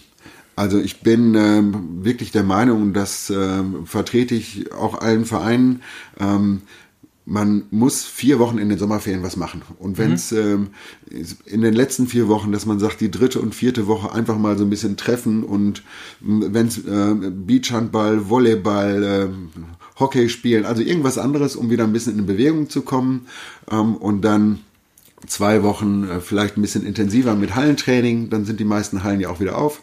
Also ich bin ähm, wirklich der Meinung, das ähm, vertrete ich auch allen Vereinen. Ähm, man muss vier Wochen in den Sommerferien was machen. Und wenn es mhm. ähm, in den letzten vier Wochen, dass man sagt, die dritte und vierte Woche einfach mal so ein bisschen treffen und wenn es äh, Beachhandball, Volleyball, äh, Hockey spielen, also irgendwas anderes, um wieder ein bisschen in Bewegung zu kommen ähm, und dann zwei Wochen äh, vielleicht ein bisschen intensiver mit Hallentraining, dann sind die meisten Hallen ja auch wieder auf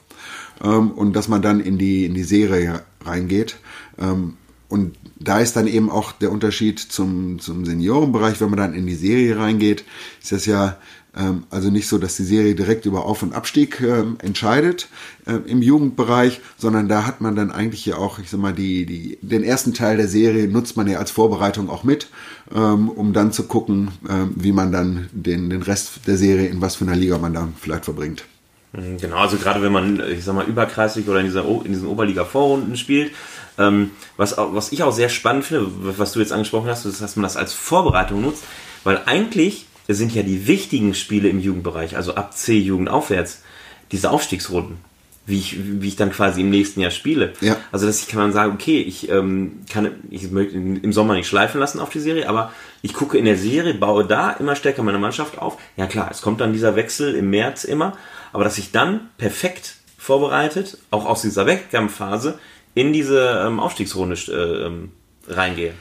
ähm, und dass man dann in die, in die Serie reingeht. Ähm, und da ist dann eben auch der Unterschied zum, zum Seniorenbereich, wenn man dann in die Serie reingeht, ist das ja ähm, also nicht so, dass die Serie direkt über Auf- und Abstieg ähm, entscheidet äh, im Jugendbereich, sondern da hat man dann eigentlich ja auch, ich sag mal, die, die, den ersten Teil der Serie nutzt man ja als Vorbereitung auch mit, ähm, um dann zu gucken, ähm, wie man dann den, den Rest der Serie in was für einer Liga man dann vielleicht verbringt. Mhm, genau, also gerade wenn man, ich sag mal, überkreislich oder in, dieser, in diesen Oberliga-Vorrunden spielt, Ähm, was, was ich auch sehr spannend finde, was du jetzt angesprochen hast, ist, dass man das als Vorbereitung nutzt, weil eigentlich sind ja die wichtigen Spiele im Jugendbereich, also ab C-Jugend aufwärts, diese Aufstiegsrunden wie ich, wie ich dann quasi im nächsten Jahr spiele. Ja. Also dass ich kann man sagen, okay, ich ähm, kann ich möchte im Sommer nicht schleifen lassen auf die Serie, aber ich gucke in der Serie, baue da immer stärker meine Mannschaft auf. Ja klar, es kommt dann dieser Wechsel im März immer, aber dass ich dann perfekt vorbereitet, auch aus dieser Wettkampfphase, in diese ähm, Aufstiegsrunde äh, ähm, reingehe.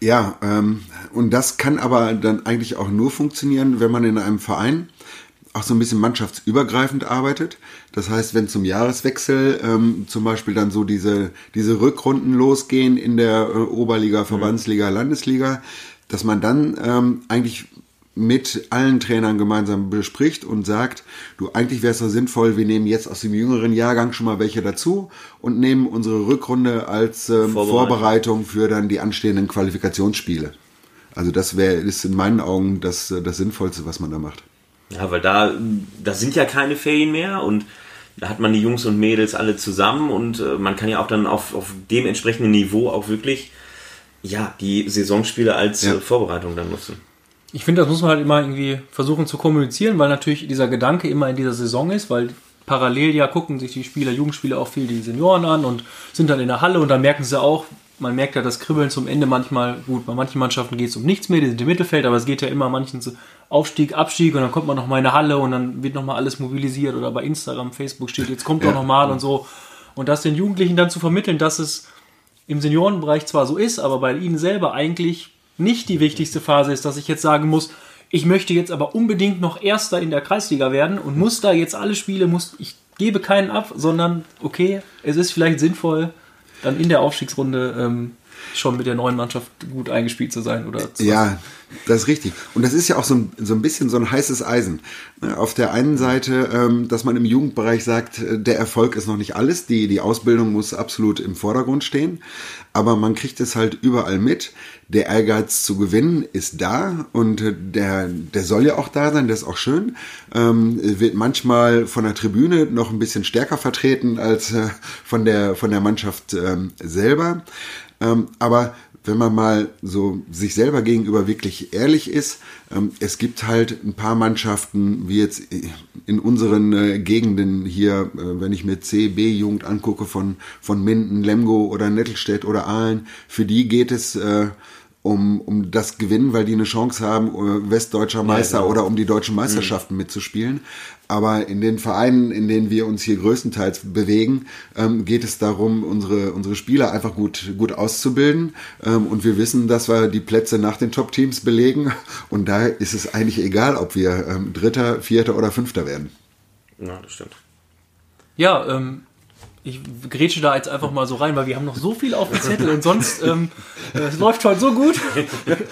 Ja, ähm, und das kann aber dann eigentlich auch nur funktionieren, wenn man in einem Verein auch so ein bisschen mannschaftsübergreifend arbeitet. Das heißt, wenn zum Jahreswechsel ähm, zum Beispiel dann so diese, diese Rückrunden losgehen in der äh, Oberliga, Verbandsliga, Landesliga, dass man dann ähm, eigentlich mit allen Trainern gemeinsam bespricht und sagt, du, eigentlich wäre es doch sinnvoll, wir nehmen jetzt aus dem jüngeren Jahrgang schon mal welche dazu und nehmen unsere Rückrunde als ähm, Vorbereitung. Vorbereitung für dann die anstehenden Qualifikationsspiele. Also das wäre, ist in meinen Augen das, äh, das Sinnvollste, was man da macht. Ja, weil da, da sind ja keine Ferien mehr und da hat man die Jungs und Mädels alle zusammen und äh, man kann ja auch dann auf, auf dem entsprechenden Niveau auch wirklich ja, die Saisonspiele als ja. äh, Vorbereitung dann nutzen. Ich finde, das muss man halt immer irgendwie versuchen zu kommunizieren, weil natürlich dieser Gedanke immer in dieser Saison ist, weil parallel ja gucken sich die Spieler, Jugendspieler auch viel die Senioren an und sind dann in der Halle und dann merken sie auch, man merkt ja das Kribbeln zum Ende manchmal, gut, bei manchen Mannschaften geht es um nichts mehr, die sind im Mittelfeld, aber es geht ja immer manchen so Aufstieg, Abstieg und dann kommt man noch mal in eine Halle und dann wird noch mal alles mobilisiert oder bei Instagram, Facebook steht, jetzt kommt doch noch mal und so. Und das den Jugendlichen dann zu vermitteln, dass es im Seniorenbereich zwar so ist, aber bei ihnen selber eigentlich nicht die wichtigste Phase ist, dass ich jetzt sagen muss, ich möchte jetzt aber unbedingt noch Erster in der Kreisliga werden und muss da jetzt alle Spiele, muss, ich gebe keinen ab, sondern okay, es ist vielleicht sinnvoll, dann in der Aufstiegsrunde ähm, schon mit der neuen Mannschaft gut eingespielt zu sein oder zu Ja, das ist richtig. Und das ist ja auch so ein, so ein bisschen so ein heißes Eisen. Auf der einen Seite, ähm, dass man im Jugendbereich sagt, äh, der Erfolg ist noch nicht alles, die, die Ausbildung muss absolut im Vordergrund stehen, aber man kriegt es halt überall mit. Der Ehrgeiz zu gewinnen ist da und äh, der, der soll ja auch da sein, der ist auch schön. Ähm, wird manchmal von der Tribüne noch ein bisschen stärker vertreten als äh, von, der, von der Mannschaft ähm, selber. Ähm, aber wenn man mal so sich selber gegenüber wirklich ehrlich ist, ähm, es gibt halt ein paar Mannschaften, wie jetzt in unseren äh, Gegenden hier, äh, wenn ich mir C, B-Jugend angucke von, von Minden, Lemgo oder Nettelstedt oder Aalen, für die geht es äh, um, um das Gewinnen, weil die eine Chance haben, westdeutscher Meister ja, genau. oder um die deutschen Meisterschaften mhm. mitzuspielen. Aber in den Vereinen, in denen wir uns hier größtenteils bewegen, ähm, geht es darum, unsere, unsere Spieler einfach gut, gut auszubilden. Ähm, und wir wissen, dass wir die Plätze nach den Top-Teams belegen. Und da ist es eigentlich egal, ob wir ähm, Dritter, Vierter oder Fünfter werden. Ja, das stimmt. Ja, ähm, ich grätsche da jetzt einfach mal so rein, weil wir haben noch so viel auf dem Zettel und sonst ähm, äh, es läuft heute so gut.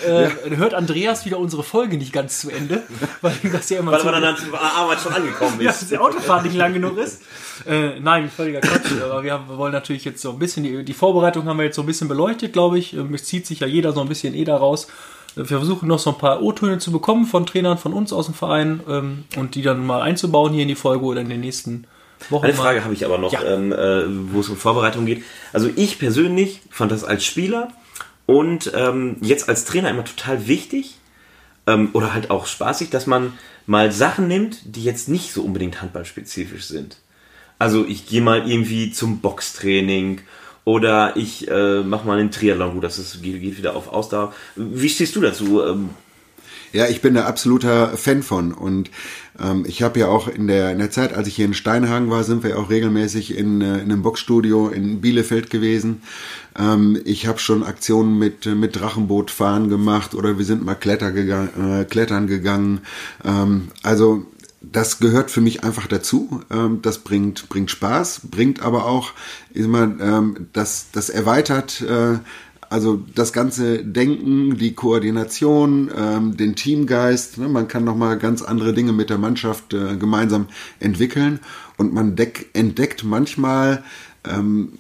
Äh, hört Andreas wieder unsere Folge nicht ganz zu Ende, weil das ja immer weil man dann zur Arbeit schon angekommen ist. ja, dass die Autofahrt nicht lang genug ist. Äh, nein, völliger Quatsch. Aber wir, haben, wir, wollen natürlich jetzt so ein bisschen die, die, Vorbereitung haben wir jetzt so ein bisschen beleuchtet, glaube ich. Ähm, es zieht sich ja jeder so ein bisschen eh daraus. Äh, wir versuchen noch so ein paar O-Töne zu bekommen von Trainern von uns aus dem Verein ähm, und die dann mal einzubauen hier in die Folge oder in den nächsten Eine Frage habe ich aber noch, ja. ähm, äh, wo es um Vorbereitung geht. Also ich persönlich fand das als Spieler und ähm, jetzt als Trainer immer total wichtig ähm, oder halt auch spaßig, dass man mal Sachen nimmt, die jetzt nicht so unbedingt handballspezifisch sind. Also ich gehe mal irgendwie zum Boxtraining oder ich äh, mache mal einen Triathlon. Gut, das ist, geht, geht wieder auf Ausdauer. Wie stehst du dazu? Ähm, ja, ich bin da absoluter Fan von und ähm, ich habe ja auch in der, in der Zeit, als ich hier in Steinhagen war, sind wir ja auch regelmäßig in, äh, in einem Boxstudio in Bielefeld gewesen. Ähm, ich habe schon Aktionen mit, mit Drachenbootfahren gemacht oder wir sind mal Kletter gegangen, äh, klettern gegangen. Ähm, also das gehört für mich einfach dazu. Ähm, das bringt, bringt Spaß, bringt aber auch, immer, ähm, das, das erweitert äh, also das ganze Denken, die Koordination, ähm, den Teamgeist, ne, man kann nochmal ganz andere Dinge mit der Mannschaft äh, gemeinsam entwickeln. Und man deck, entdeckt manchmal ähm,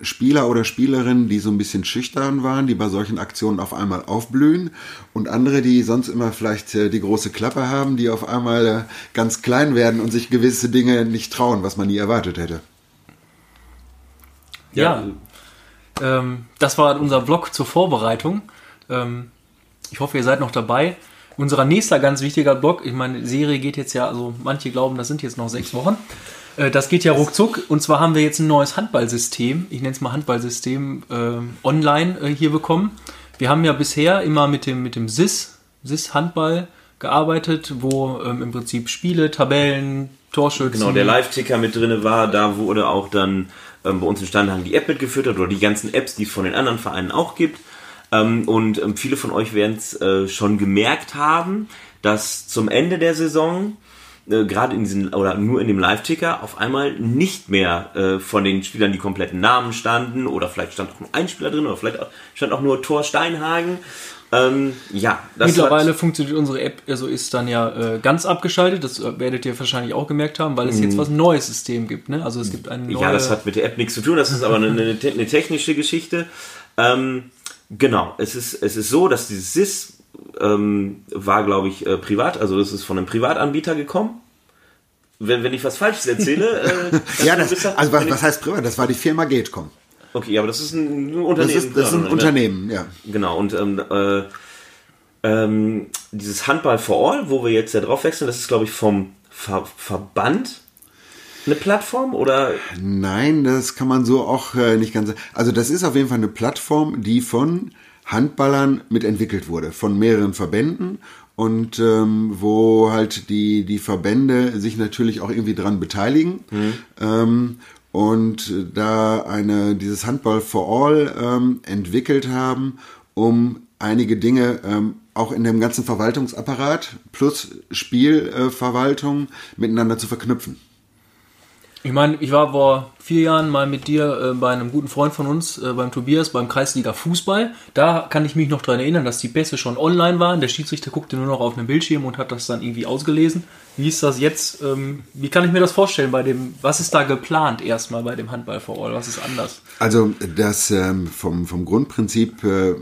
Spieler oder Spielerinnen, die so ein bisschen schüchtern waren, die bei solchen Aktionen auf einmal aufblühen. Und andere, die sonst immer vielleicht äh, die große Klappe haben, die auf einmal äh, ganz klein werden und sich gewisse Dinge nicht trauen, was man nie erwartet hätte. Ja, Ähm, das war unser Vlog zur Vorbereitung. Ähm, ich hoffe, ihr seid noch dabei. Unser nächster ganz wichtiger Blog, ich meine, Serie geht jetzt ja, also manche glauben, das sind jetzt noch sechs Wochen. Äh, das geht ja ruckzuck. Und zwar haben wir jetzt ein neues Handballsystem, ich nenne es mal Handballsystem, äh, online äh, hier bekommen. Wir haben ja bisher immer mit dem, mit dem SIS, SIS Handball gearbeitet, wo ähm, im Prinzip Spiele, Tabellen, Torschützen. Genau, der Live-Ticker mit drin war, da wurde auch dann ähm, bei uns im Standhang die App mitgefüttert oder die ganzen Apps, die es von den anderen Vereinen auch gibt. Ähm, und ähm, viele von euch werden es äh, schon gemerkt haben, dass zum Ende der Saison äh, gerade in diesem oder nur in dem Live-Ticker auf einmal nicht mehr äh, von den Spielern die kompletten Namen standen oder vielleicht stand auch nur ein Spieler drin oder vielleicht stand auch nur Thor Steinhagen. Ähm, ja, mittlerweile hat, funktioniert unsere App, also ist dann ja äh, ganz abgeschaltet. Das werdet ihr wahrscheinlich auch gemerkt haben, weil es jetzt mhm. was neues System gibt. Ne? Also es gibt ein Ja, das hat mit der App nichts zu tun. Das ist aber eine, eine, eine technische Geschichte. Ähm, genau, es ist es ist so, dass dieses SIS ähm, war, glaube ich, äh, privat. Also das ist von einem Privatanbieter gekommen wenn, wenn ich was Falsches erzähle. Äh, *laughs* ja, das, also was, was heißt privat? Das war die Firma Gatecom. Okay, aber das ist ein Unternehmen. Das ist, das ist ein Unternehmen, ja. Genau, und ähm, äh, ähm, dieses Handball for All, wo wir jetzt ja drauf wechseln, das ist, glaube ich, vom Ver Verband eine Plattform oder? Nein, das kann man so auch äh, nicht ganz. Also das ist auf jeden Fall eine Plattform, die von Handballern mitentwickelt wurde, von mehreren Verbänden und ähm, wo halt die, die Verbände sich natürlich auch irgendwie dran beteiligen. Mhm. Ähm, und da eine, dieses Handball for All ähm, entwickelt haben, um einige Dinge ähm, auch in dem ganzen Verwaltungsapparat plus Spielverwaltung äh, miteinander zu verknüpfen. Ich meine, ich war vor vier Jahren mal mit dir äh, bei einem guten Freund von uns, äh, beim Tobias, beim Kreisliga Fußball. Da kann ich mich noch daran erinnern, dass die Pässe schon online waren. Der Schiedsrichter guckte nur noch auf einen Bildschirm und hat das dann irgendwie ausgelesen. Wie ist das jetzt? Ähm, wie kann ich mir das vorstellen bei dem, was ist da geplant erstmal bei dem Handball for All? Was ist anders? Also das ähm, vom, vom Grundprinzip äh,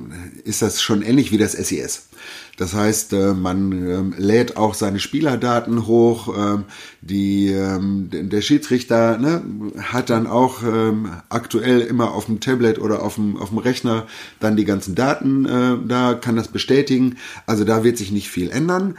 ist das schon ähnlich wie das SES. Das heißt, äh, man ähm, lädt auch seine Spielerdaten hoch. Ähm, die, ähm, der Schiedsrichter ne, hat dann auch aktuell immer auf dem Tablet oder auf dem, auf dem Rechner dann die ganzen Daten äh, da, kann das bestätigen. Also da wird sich nicht viel ändern.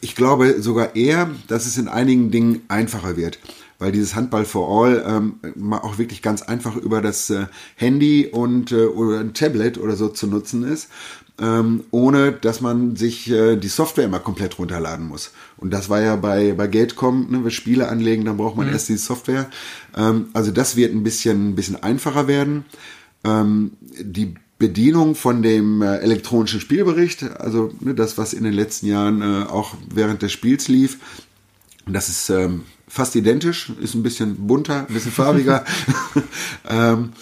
Ich glaube sogar eher, dass es in einigen Dingen einfacher wird weil dieses Handball for All ähm, auch wirklich ganz einfach über das äh, Handy und äh, oder ein Tablet oder so zu nutzen ist ähm, ohne dass man sich äh, die Software immer komplett runterladen muss. Und das war ja bei, bei Gatecom, ne, wir Spiele anlegen, dann braucht man mhm. erst die Software. Ähm, also das wird ein bisschen, ein bisschen einfacher werden. Ähm, die Bedienung von dem äh, elektronischen Spielbericht, also ne, das, was in den letzten Jahren äh, auch während des Spiels lief, das ist ähm, fast identisch, ist ein bisschen bunter, ein bisschen farbiger. *laughs* *laughs* ähm,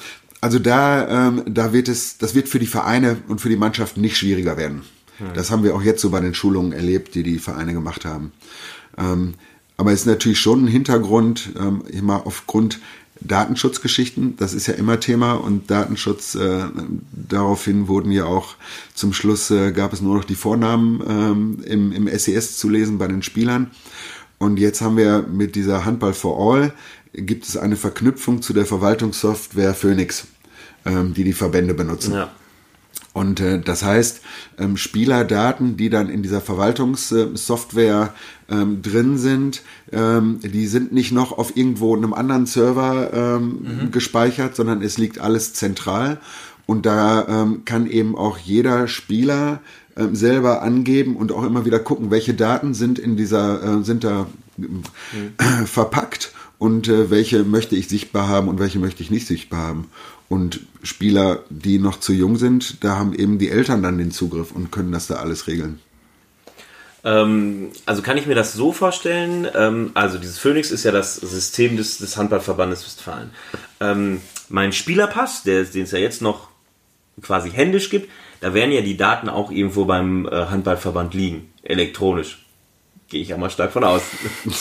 also da, ähm, da wird es, das wird für die Vereine und für die Mannschaften nicht schwieriger werden. Hm. Das haben wir auch jetzt so bei den Schulungen erlebt, die die Vereine gemacht haben. Ähm, aber es ist natürlich schon ein Hintergrund, ähm, immer aufgrund Datenschutzgeschichten, das ist ja immer Thema und Datenschutz, äh, daraufhin wurden ja auch zum Schluss äh, gab es nur noch die Vornamen ähm, im, im SES zu lesen bei den Spielern. Und jetzt haben wir mit dieser Handball for All gibt es eine Verknüpfung zu der Verwaltungssoftware Phoenix, ähm, die die Verbände benutzen. Ja. Und äh, das heißt, ähm, Spielerdaten, die dann in dieser Verwaltungssoftware ähm, drin sind, ähm, die sind nicht noch auf irgendwo einem anderen Server ähm, mhm. gespeichert, sondern es liegt alles zentral. Und da ähm, kann eben auch jeder Spieler ähm, selber angeben und auch immer wieder gucken, welche Daten sind in dieser, äh, sind da mhm. verpackt und äh, welche möchte ich sichtbar haben und welche möchte ich nicht sichtbar haben. Und Spieler, die noch zu jung sind, da haben eben die Eltern dann den Zugriff und können das da alles regeln. Ähm, also kann ich mir das so vorstellen, ähm, also dieses Phoenix ist ja das System des, des Handballverbandes Westfalen. Ähm, mein Spielerpass, der, den es ja jetzt noch quasi händisch gibt, da werden ja die Daten auch irgendwo beim äh, Handballverband liegen, elektronisch. Gehe ich ja mal stark von aus.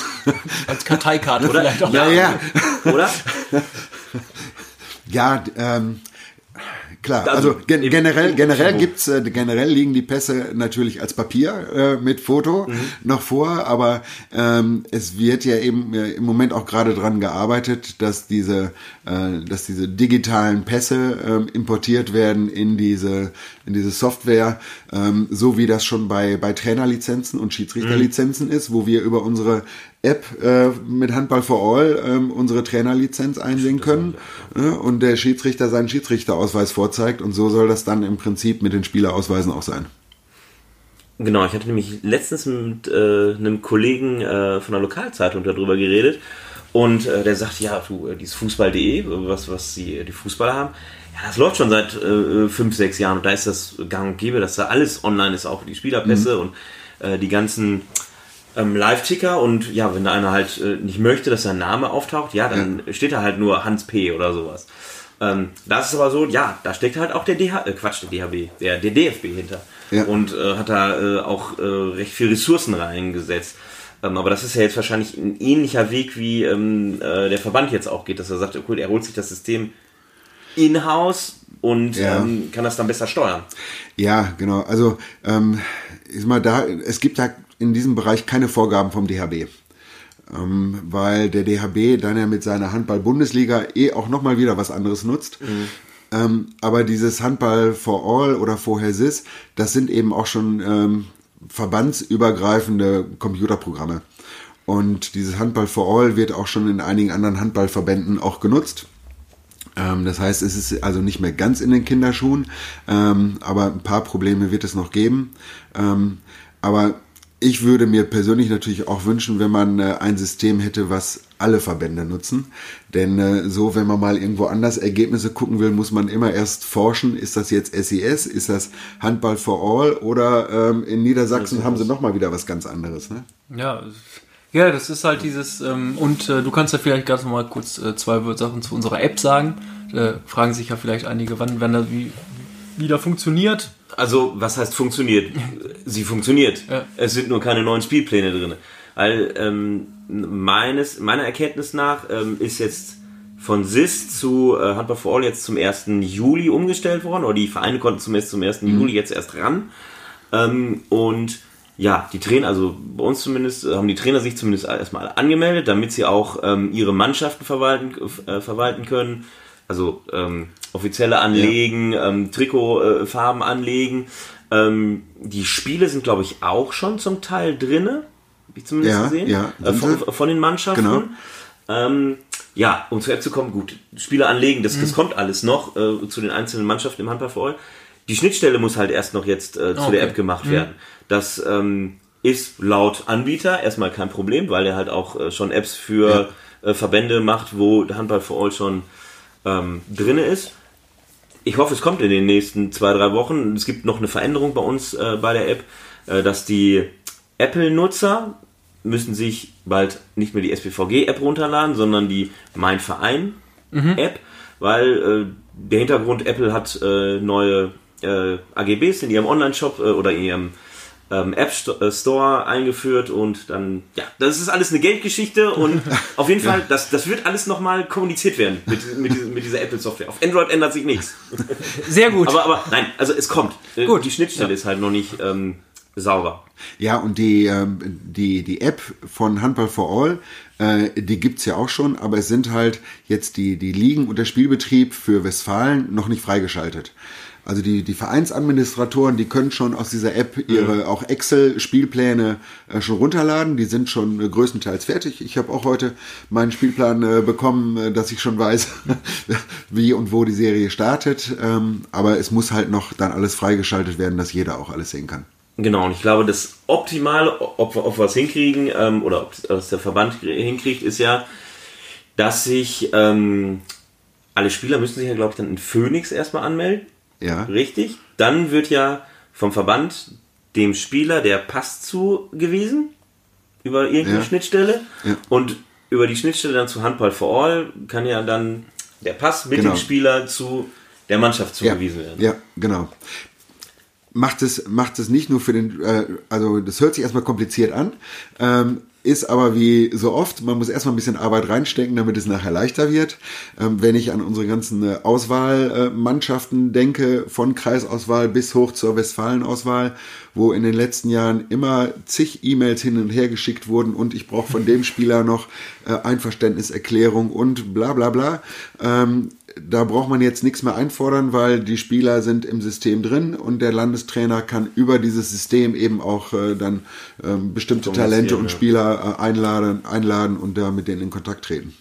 *laughs* Als Karteikarte vielleicht auch. Ja, ja. Oder? ja, ähm, klar. Also, also gen generell, generell gibt's, äh, generell liegen die Pässe natürlich als Papier äh, mit Foto mhm. noch vor, aber ähm, es wird ja eben äh, im Moment auch gerade dran gearbeitet, dass diese, äh, dass diese digitalen Pässe äh, importiert werden in diese, in diese Software, ähm, so wie das schon bei, bei Trainerlizenzen und Schiedsrichterlizenzen mhm. ist, wo wir über unsere App äh, mit Handball for All ähm, unsere Trainerlizenz einsehen können ja, und der Schiedsrichter seinen Schiedsrichterausweis vorzeigt und so soll das dann im Prinzip mit den Spielerausweisen auch sein. Genau, ich hatte nämlich letztens mit äh, einem Kollegen äh, von der Lokalzeitung darüber geredet und äh, der sagt, ja, du, äh, dieses Fußball.de, was, was die, die Fußballer haben, ja, das läuft schon seit äh, fünf, sechs Jahren und da ist das gang und gäbe, dass da alles online ist, auch die Spielerpässe mhm. und äh, die ganzen ähm, Live-Ticker und ja, wenn da einer halt äh, nicht möchte, dass sein Name auftaucht, ja, dann ja. steht da halt nur Hans P. oder sowas. Ähm, das ist aber so, ja, da steckt halt auch der DH, äh, Quatsch, der DHB, der, der DFB hinter. Ja. Und äh, hat da äh, auch äh, recht viel Ressourcen reingesetzt. Ähm, aber das ist ja jetzt wahrscheinlich ein ähnlicher Weg, wie ähm, äh, der Verband jetzt auch geht, dass er sagt, okay, er holt sich das System in-house und ja. ähm, kann das dann besser steuern. Ja, genau. Also ähm, ist mal da, es gibt da in diesem Bereich keine Vorgaben vom DHB. Ähm, weil der DHB dann ja mit seiner Handball-Bundesliga eh auch nochmal wieder was anderes nutzt. Mhm. Ähm, aber dieses Handball for All oder vorher SIS, das sind eben auch schon ähm, verbandsübergreifende Computerprogramme. Und dieses Handball for All wird auch schon in einigen anderen Handballverbänden auch genutzt. Ähm, das heißt, es ist also nicht mehr ganz in den Kinderschuhen, ähm, aber ein paar Probleme wird es noch geben. Ähm, aber ich würde mir persönlich natürlich auch wünschen, wenn man äh, ein System hätte, was alle Verbände nutzen. Denn äh, so, wenn man mal irgendwo anders Ergebnisse gucken will, muss man immer erst forschen, ist das jetzt SES, ist das Handball for All oder ähm, in Niedersachsen haben sie nochmal wieder was ganz anderes. Ne? Ja, ja, das ist halt dieses, ähm, und äh, du kannst ja vielleicht ganz nochmal kurz äh, zwei Sachen zu unserer App sagen. Äh, fragen sich ja vielleicht einige, wann, wann wie, wieder funktioniert. Also, was heißt funktioniert? *laughs* Sie funktioniert. Ja. Es sind nur keine neuen Spielpläne drin. Weil ähm, meines, meiner Erkenntnis nach ähm, ist jetzt von SIS zu äh, Handball for All jetzt zum 1. Juli umgestellt worden, oder die Vereine konnten zumindest zum 1. Mhm. Juli jetzt erst ran. Ähm, und ja, die Trainer, also bei uns zumindest, haben die Trainer sich zumindest erstmal angemeldet, damit sie auch ähm, ihre Mannschaften verwalten, äh, verwalten können also ähm, offizielle anlegen, ja. ähm, Trikotfarben äh, anlegen. Ähm, die Spiele sind, glaube ich, auch schon zum Teil drinne, wie zumindest ja, gesehen, ja, äh, von, von, den Mannschaften. Genau. Ähm, ja, um zur App zu kommen, gut, Spiele anlegen, das, mhm. das kommt alles noch äh, zu den einzelnen Mannschaften im Handball für All. Die Schnittstelle muss halt erst noch jetzt äh, zu okay. der App gemacht mhm. werden. Das ähm, ist laut Anbieter erstmal kein Problem, weil er halt auch äh, schon Apps für ja. äh, Verbände macht, wo Handball for All schon ähm, drin ist. Ich hoffe, es kommt in den nächsten zwei, drei Wochen. Es gibt noch eine Veränderung bei uns äh, bei der App, äh, dass die Apple-Nutzer müssen sich bald nicht mehr die SPVG-App runterladen, sondern die Mein Verein-App, mhm. weil äh, der Hintergrund, Apple hat äh, neue äh, AGBs in ihrem Online-Shop äh, oder in ihrem ähm, App äh, Store eingeführt und dann, ja, das ist alles eine Geldgeschichte und *laughs* auf jeden Fall, das, das wird alles nochmal kommuniziert werden mit, mit, mit dieser Apple-Software. Auf Android ändert sich nichts. *laughs* Sehr gut. Aber, aber nein, also es kommt. Äh, gut. Die Schnittstelle ja. ist halt noch nicht ähm, sauber. Ja, und die, ähm, die, die App von Handball for All, äh, die gibt's ja auch schon, aber es sind halt jetzt die, die Ligen und der Spielbetrieb für Westfalen noch nicht freigeschaltet. Also die, die Vereinsadministratoren, die können schon aus dieser App ihre mhm. auch Excel-Spielpläne äh, schon runterladen. Die sind schon äh, größtenteils fertig. Ich habe auch heute meinen Spielplan äh, bekommen, äh, dass ich schon weiß, *laughs* wie und wo die Serie startet. Ähm, aber es muss halt noch dann alles freigeschaltet werden, dass jeder auch alles sehen kann. Genau, und ich glaube, das Optimale, ob, ob wir es hinkriegen ähm, oder ob es der Verband hinkriegt, ist ja, dass sich ähm, alle Spieler müssen sich ja, glaube ich, dann in Phoenix erstmal anmelden. Ja. Richtig. Dann wird ja vom Verband dem Spieler der Pass zugewiesen über irgendeine ja. Schnittstelle ja. und über die Schnittstelle dann zu Handball for All kann ja dann der Pass mit genau. dem Spieler zu der Mannschaft zugewiesen werden. Ja, genau. Macht es, macht es nicht nur für den, äh, also das hört sich erstmal kompliziert an, ähm, ist aber wie so oft, man muss erstmal ein bisschen Arbeit reinstecken, damit es nachher leichter wird. Ähm, wenn ich an unsere ganzen äh, Auswahlmannschaften denke, von Kreisauswahl bis hoch zur Westfalenauswahl, wo in den letzten Jahren immer zig E-Mails hin und her geschickt wurden und ich brauche von dem Spieler noch äh, Einverständniserklärung und bla bla bla. Ähm, da braucht man jetzt nichts mehr einfordern, weil die Spieler sind im System drin und der Landestrainer kann über dieses System eben auch äh, dann ähm, bestimmte Talente und. Spieler äh, einladen, einladen und da mit denen in Kontakt treten.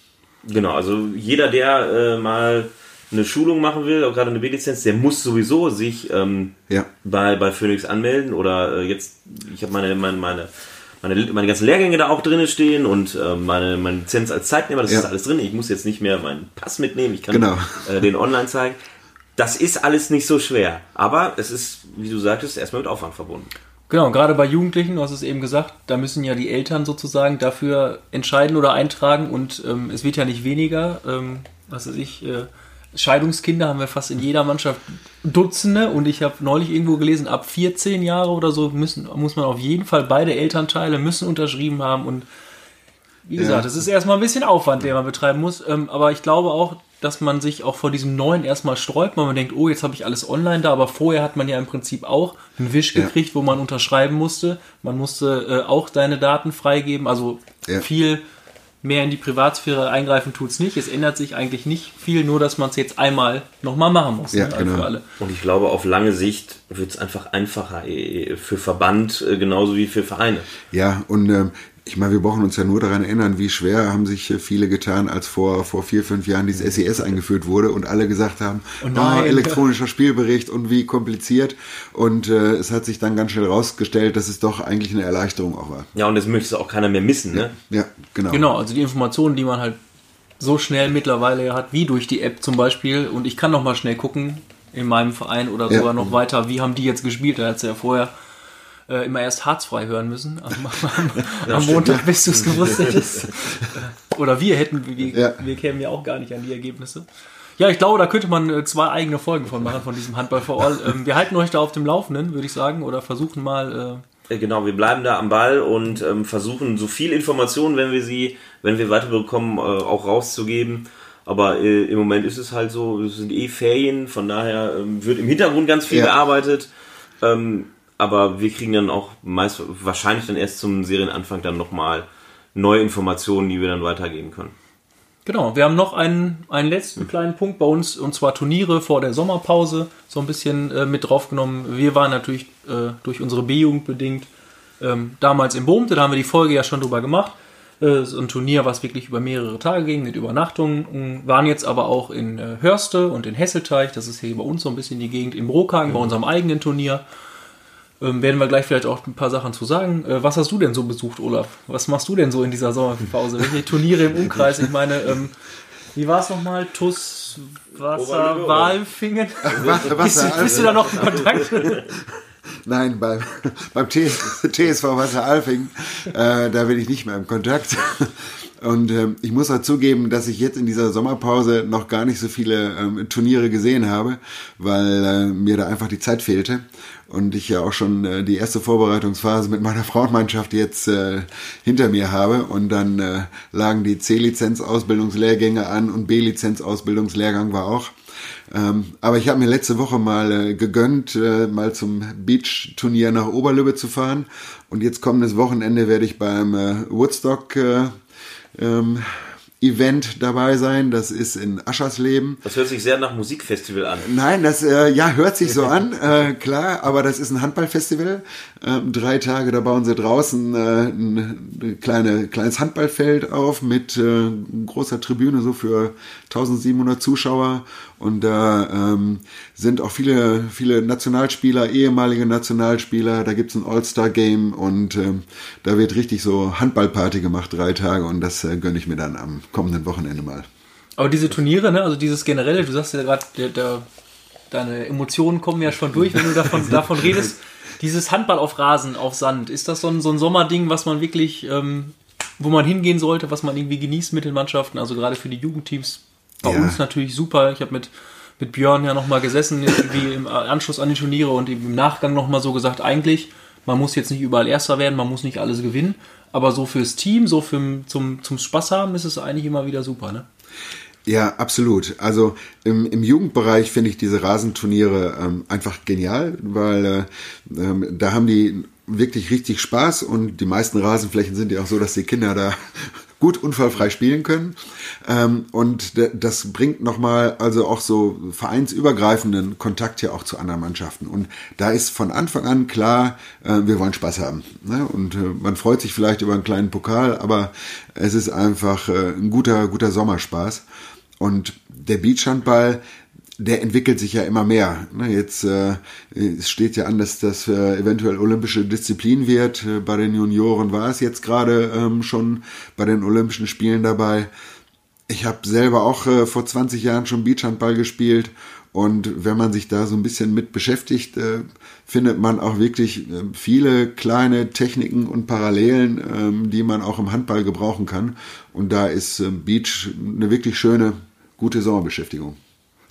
Genau, also jeder, der äh, mal eine Schulung machen will, auch gerade eine B-Lizenz, der muss sowieso sich ähm, ja. bei, bei Phoenix anmelden oder äh, jetzt, ich habe meine, meine, meine meine, meine ganzen Lehrgänge da auch drin stehen und äh, meine, meine Lizenz als Zeitnehmer, das ja. ist alles drin. Ich muss jetzt nicht mehr meinen Pass mitnehmen, ich kann genau. äh, den online zeigen. Das ist alles nicht so schwer, aber es ist, wie du sagtest, erstmal mit Aufwand verbunden. Genau, gerade bei Jugendlichen, du hast es eben gesagt, da müssen ja die Eltern sozusagen dafür entscheiden oder eintragen und ähm, es wird ja nicht weniger. Ähm, was weiß ich, äh, Scheidungskinder haben wir fast in jeder Mannschaft Dutzende und ich habe neulich irgendwo gelesen, ab 14 Jahre oder so müssen, muss man auf jeden Fall beide Elternteile müssen unterschrieben haben und wie gesagt, es ja. ist erstmal ein bisschen Aufwand, den man betreiben muss, ähm, aber ich glaube auch, dass man sich auch vor diesem neuen erstmal sträubt, weil man denkt, oh, jetzt habe ich alles online da, aber vorher hat man ja im Prinzip auch einen Wisch gekriegt, ja. wo man unterschreiben musste. Man musste äh, auch deine Daten freigeben, also ja. viel mehr in die Privatsphäre eingreifen tut es nicht. Es ändert sich eigentlich nicht viel, nur dass man es jetzt einmal nochmal machen muss. Ja, ne, genau. alle. Und ich glaube, auf lange Sicht wird es einfach einfacher äh, für Verband äh, genauso wie für Vereine. Ja, und ähm, ich meine, wir brauchen uns ja nur daran erinnern, wie schwer haben sich viele getan, als vor, vor vier, fünf Jahren dieses SES eingeführt wurde und alle gesagt haben, oh, oh elektronischer Spielbericht und wie kompliziert. Und äh, es hat sich dann ganz schnell rausgestellt, dass es doch eigentlich eine Erleichterung auch war. Ja, und das möchte auch keiner mehr missen, ne? Ja, genau. Genau, also die Informationen, die man halt so schnell mittlerweile hat, wie durch die App zum Beispiel. Und ich kann noch mal schnell gucken in meinem Verein oder sogar ja. noch weiter, wie haben die jetzt gespielt. Da hat es ja vorher äh, immer erst harzfrei hören müssen. Am, am, *laughs* ja, am Montag, bis du es gewusst hättest. *laughs* Oder wir hätten, wir, ja. wir kämen ja auch gar nicht an die Ergebnisse. Ja, ich glaube, da könnte man äh, zwei eigene Folgen von machen, von diesem Handball for All. Ähm, wir halten euch da auf dem Laufenden, würde ich sagen, oder versuchen mal. Äh, äh genau, wir bleiben da am Ball und ähm, versuchen so viel Informationen, wenn wir sie, wenn wir weiterbekommen, äh, auch rauszugeben. Aber äh, im Moment ist es halt so, es sind eh Ferien, von daher ähm, wird im Hintergrund ganz viel ja. gearbeitet. Ähm, aber wir kriegen dann auch meist wahrscheinlich dann erst zum Serienanfang dann nochmal neue Informationen, die wir dann weitergeben können. Genau, wir haben noch einen, einen letzten kleinen Punkt bei uns, und zwar Turniere vor der Sommerpause, so ein bisschen äh, mit draufgenommen. Wir waren natürlich äh, durch unsere B-Jugend bedingt ähm, damals in Bohmte, da haben wir die Folge ja schon drüber gemacht. Äh, so ein Turnier, was wirklich über mehrere Tage ging, mit Übernachtungen. Waren jetzt aber auch in äh, Hörste und in Hesselteich, das ist hier bei uns so ein bisschen die Gegend, im Brokagen, mhm. bei unserem eigenen Turnier. Ähm, werden wir gleich vielleicht auch ein paar Sachen zu sagen. Äh, was hast du denn so besucht, Olaf? Was machst du denn so in dieser Sommerpause? Welche Turniere im Umkreis? Ich meine, ähm, wie war es nochmal? TUS Wasser, Walfingen? bist, du, bist du da noch in Kontakt? *laughs* Nein, beim, beim TSV Wasser Alfing, äh, da bin ich nicht mehr im Kontakt. Und äh, ich muss auch zugeben, dass ich jetzt in dieser Sommerpause noch gar nicht so viele ähm, Turniere gesehen habe, weil äh, mir da einfach die Zeit fehlte. Und ich ja auch schon äh, die erste Vorbereitungsphase mit meiner *laughs* Frauenmannschaft jetzt äh, hinter mir habe. Und dann äh, lagen die C-Lizenz-Ausbildungslehrgänge an und B-Lizenz-Ausbildungslehrgang war auch. Ähm, aber ich habe mir letzte Woche mal äh, gegönnt, äh, mal zum Beach-Turnier nach Oberlübbe zu fahren. Und jetzt kommendes Wochenende werde ich beim äh, Woodstock äh, ähm, Event dabei sein. Das ist in Aschersleben. Das hört sich sehr nach Musikfestival an. Nein, das äh, ja hört sich so *laughs* an, äh, klar. Aber das ist ein Handballfestival. Ähm, drei Tage, da bauen sie draußen äh, ein kleine, kleines Handballfeld auf mit äh, großer Tribüne so für 1700 Zuschauer und da ähm, sind auch viele, viele Nationalspieler, ehemalige Nationalspieler. Da gibt's ein All-Star-Game und ähm, da wird richtig so Handballparty gemacht, drei Tage. Und das äh, gönne ich mir dann am kommenden Wochenende mal. Aber diese Turniere, ne, also dieses generelle, du sagst ja gerade, deine Emotionen kommen ja schon durch, wenn du davon, *laughs* davon redest. Dieses Handball auf Rasen, auf Sand, ist das so ein, so ein Sommerding, was man wirklich, ähm, wo man hingehen sollte, was man irgendwie genießt mit den Mannschaften, also gerade für die Jugendteams bei ja. uns natürlich super. Ich habe mit, mit Björn ja nochmal gesessen, wie im Anschluss an die Turniere und im Nachgang nochmal so gesagt, eigentlich Man muss jetzt nicht überall Erster werden, man muss nicht alles gewinnen. Aber so fürs Team, so für, zum, zum Spaß haben, ist es eigentlich immer wieder super, ne? Ja, absolut. Also im, im Jugendbereich finde ich diese Rasenturniere ähm, einfach genial, weil äh, ähm, da haben die wirklich richtig Spaß und die meisten Rasenflächen sind ja auch so, dass die Kinder da gut unfallfrei spielen können. Ähm, und das bringt nochmal also auch so vereinsübergreifenden Kontakt ja auch zu anderen Mannschaften. Und da ist von Anfang an klar, äh, wir wollen Spaß haben. Ne? Und äh, man freut sich vielleicht über einen kleinen Pokal, aber es ist einfach äh, ein guter, guter Sommerspaß. Und der Beachhandball, der entwickelt sich ja immer mehr. Ne, jetzt äh, steht ja an, dass das äh, eventuell olympische Disziplin wird. Äh, bei den Junioren war es jetzt gerade ähm, schon bei den Olympischen Spielen dabei. Ich habe selber auch äh, vor 20 Jahren schon Beachhandball gespielt und wenn man sich da so ein bisschen mit beschäftigt, äh, findet man auch wirklich äh, viele kleine Techniken und Parallelen, ähm, die man auch im Handball gebrauchen kann. Und da ist äh, Beach eine wirklich schöne, gute Sommerbeschäftigung.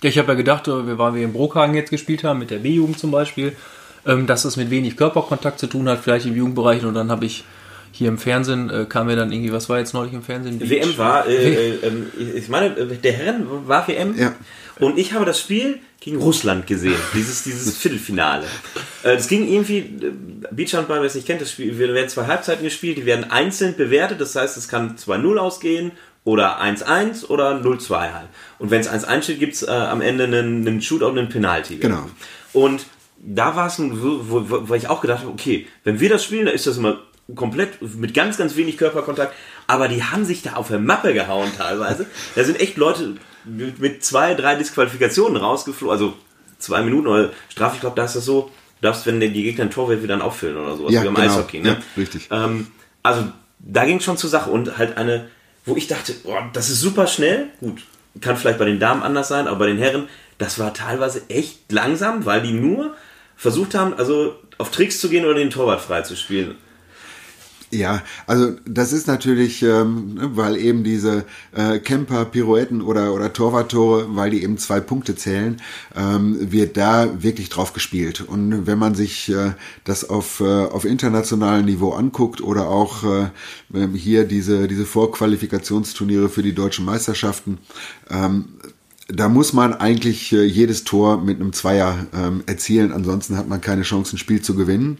Ja, ich habe ja gedacht, äh, wir waren wir in Brockhagen jetzt gespielt haben, mit der B-Jugend zum Beispiel, ähm, dass es mit wenig Körperkontakt zu tun hat, vielleicht im Jugendbereich. Und dann habe ich hier im Fernsehen äh, kam mir dann irgendwie, was war jetzt neulich im Fernsehen? Beach? WM war, äh, äh, ähm, ich meine, der Herren war WM. Ja. Und ich habe das Spiel gegen Russland gesehen, dieses, dieses *laughs* Viertelfinale. Äh, es ging irgendwie, äh, Beachhandball, wer es nicht kennt, das Spiel, werden zwei Halbzeiten gespielt, die werden einzeln bewertet, das heißt, es kann 2-0 ausgehen oder 1-1 oder 0-2 halt. Und wenn es 1-1 steht, gibt es äh, am Ende einen, einen Shootout und einen Penalty. Genau. Und da war es, wo, wo, wo ich auch gedacht habe, okay, wenn wir das spielen, da ist das immer komplett mit ganz, ganz wenig Körperkontakt, aber die haben sich da auf der Mappe gehauen teilweise. *laughs* Da sind echt Leute mit zwei, drei Disqualifikationen rausgeflogen, also zwei Minuten oder Strafe, ich glaube, da ist das so, du darfst, wenn die Gegner ein Tor wieder dann auffüllen oder sowas, ja, wie beim genau. Eishockey. Ne? Ja, richtig. Ähm, also da ging es schon zur Sache und halt eine, wo ich dachte, oh, das ist super schnell, gut, kann vielleicht bei den Damen anders sein, aber bei den Herren, das war teilweise echt langsam, weil die nur versucht haben, also auf Tricks zu gehen oder den Torwart frei zu spielen. Ja, also das ist natürlich, ähm, ne, weil eben diese äh, Camper, Pirouetten oder, oder Torwarttore, weil die eben zwei Punkte zählen, ähm, wird da wirklich drauf gespielt. Und wenn man sich äh, das auf, äh, auf internationalem Niveau anguckt oder auch äh, ähm, hier diese, diese Vorqualifikationsturniere für die deutschen Meisterschaften, ähm, da muss man eigentlich äh, jedes Tor mit einem Zweier ähm, erzielen, ansonsten hat man keine Chance, ein Spiel zu gewinnen.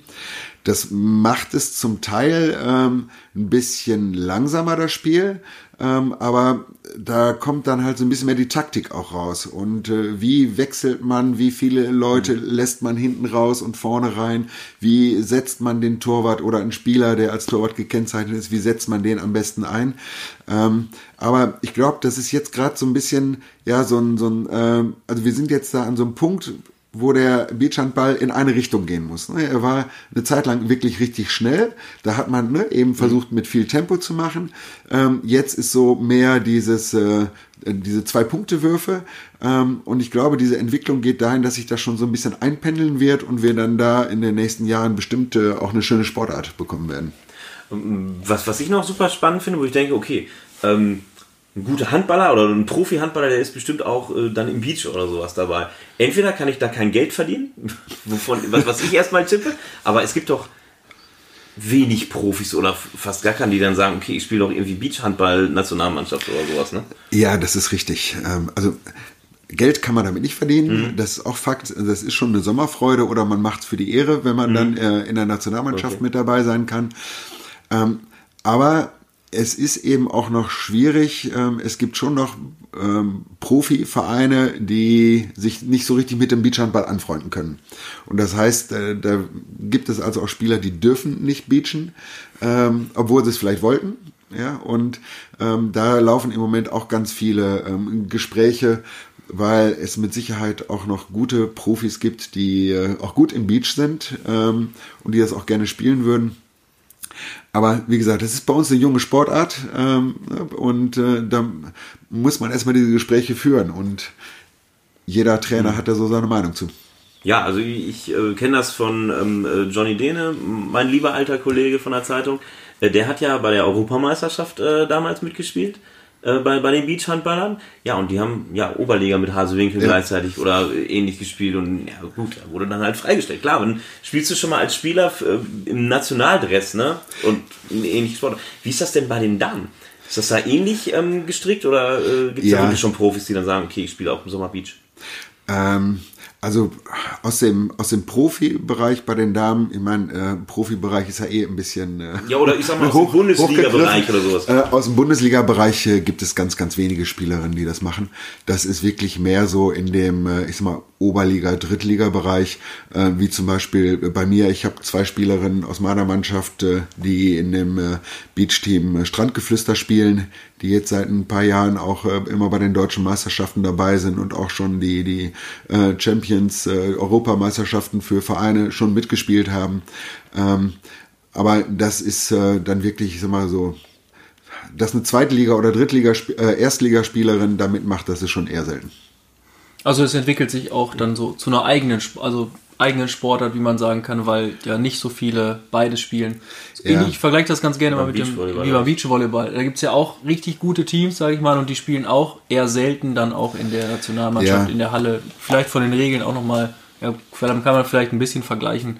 Das macht es zum Teil ähm, ein bisschen langsamer, das Spiel, ähm, aber da kommt dann halt so ein bisschen mehr die Taktik auch raus. Und äh, wie wechselt man, wie viele Leute lässt man hinten raus und vorne rein, wie setzt man den Torwart oder einen Spieler, der als Torwart gekennzeichnet ist, wie setzt man den am besten ein. Ähm, aber ich glaube, das ist jetzt gerade so ein bisschen, ja, so ein, so ein äh, also wir sind jetzt da an so einem Punkt, wo der Beachhandball in eine Richtung gehen muss. Ne? Er war eine Zeit lang wirklich richtig schnell. Da hat man ne, eben versucht, mit viel Tempo zu machen. Ähm, jetzt ist so mehr dieses, äh, diese Zwei-Punkte-Würfe. Ähm, und ich glaube, diese Entwicklung geht dahin, dass sich das schon so ein bisschen einpendeln wird und wir dann da in den nächsten Jahren bestimmt äh, auch eine schöne Sportart bekommen werden. Was, was ich noch super spannend finde, wo ich denke, okay, ähm, ein guter Handballer oder ein Profi-Handballer, der ist bestimmt auch äh, dann im Beach oder sowas dabei. Entweder kann ich da kein Geld verdienen, *laughs* wovon, was, was ich erstmal tippe, aber es gibt doch wenig Profis oder fast gar keinen, die dann sagen, okay, ich spiele doch irgendwie Beachhandball-Nationalmannschaft oder sowas, ne? Ja, das ist richtig. Ähm, also Geld kann man damit nicht verdienen, mhm. das ist auch Fakt. Das ist schon eine Sommerfreude oder man macht es für die Ehre, wenn man mhm. dann äh, in der Nationalmannschaft okay. mit dabei sein kann. Ähm, aber es ist eben auch noch schwierig. Ähm, es gibt schon noch ähm, Profivereine, die sich nicht so richtig mit dem Beachhandball anfreunden können. Und das heißt, äh, da gibt es also auch Spieler, die dürfen nicht beachen, ähm, obwohl sie es vielleicht wollten. Ja, und ähm, da laufen im Moment auch ganz viele ähm, Gespräche, weil es mit Sicherheit auch noch gute Profis gibt, die äh, auch gut im Beach sind ähm, und die das auch gerne spielen würden. Aber wie gesagt, das ist bei uns eine junge Sportart ähm, und äh, da muss man erstmal diese Gespräche führen und jeder Trainer mhm. hat da so seine Meinung zu. Ja, also ich äh, kenne das von ähm, äh, Johnny Dehne, mein lieber alter Kollege von der Zeitung. Äh, der hat ja bei der Europameisterschaft äh, damals mitgespielt äh, bei, bei den Beachhandballern. Ja, und die haben ja Oberliga mit Hasewinkel Ja. gleichzeitig oder ähnlich gespielt und ja gut, da wurde dann halt freigestellt. Klar, dann spielst du schon mal als Spieler äh, im Nationaldress, ne? Und in ähnlichen Sport. Wie ist das denn bei den Damen? Ist das da ähnlich ähm, gestrickt oder äh, gibt es Ja. da wirklich schon Profis, die dann sagen, okay, ich spiele auch im Sommer Beach? Ähm, also aus dem, aus dem Profibereich bei den Damen, ich meine, äh, Profibereich ist ja eh ein bisschen. Äh, Ja, oder ich sag mal aus dem Bundesliga-Bereich oder sowas. Äh, aus dem Bundesliga-Bereich äh, gibt es ganz, ganz wenige Spielerinnen, die das machen. Das ist wirklich mehr so in dem, äh, ich sag mal, Oberliga-, Drittliga-Bereich, äh, wie zum Beispiel bei mir. Ich habe zwei Spielerinnen aus meiner Mannschaft, äh, die in dem äh, Beach-Team äh, Strandgeflüster spielen, die jetzt seit ein paar Jahren auch äh, immer bei den deutschen Meisterschaften dabei sind und auch schon die, die äh, Champions äh, Europameisterschaften für Vereine schon mitgespielt haben. Ähm, aber das ist äh, dann wirklich, ich sag mal so, dass eine Zweitliga- oder Drittliga, äh, Erstligaspielerin damit macht, das ist schon eher selten. Also es entwickelt sich auch dann so zu einer eigenen, also eigenen Sportart, wie man sagen kann, weil ja nicht so viele beide spielen. Ja. Ich vergleiche das ganz gerne mal mit dem wie beim Beachvolleyball. Da gibt es ja auch richtig gute Teams, sage ich mal, und die spielen auch eher selten dann auch in der Nationalmannschaft, Ja. in der Halle. Vielleicht von den Regeln auch nochmal, ja, dann kann man vielleicht ein bisschen vergleichen.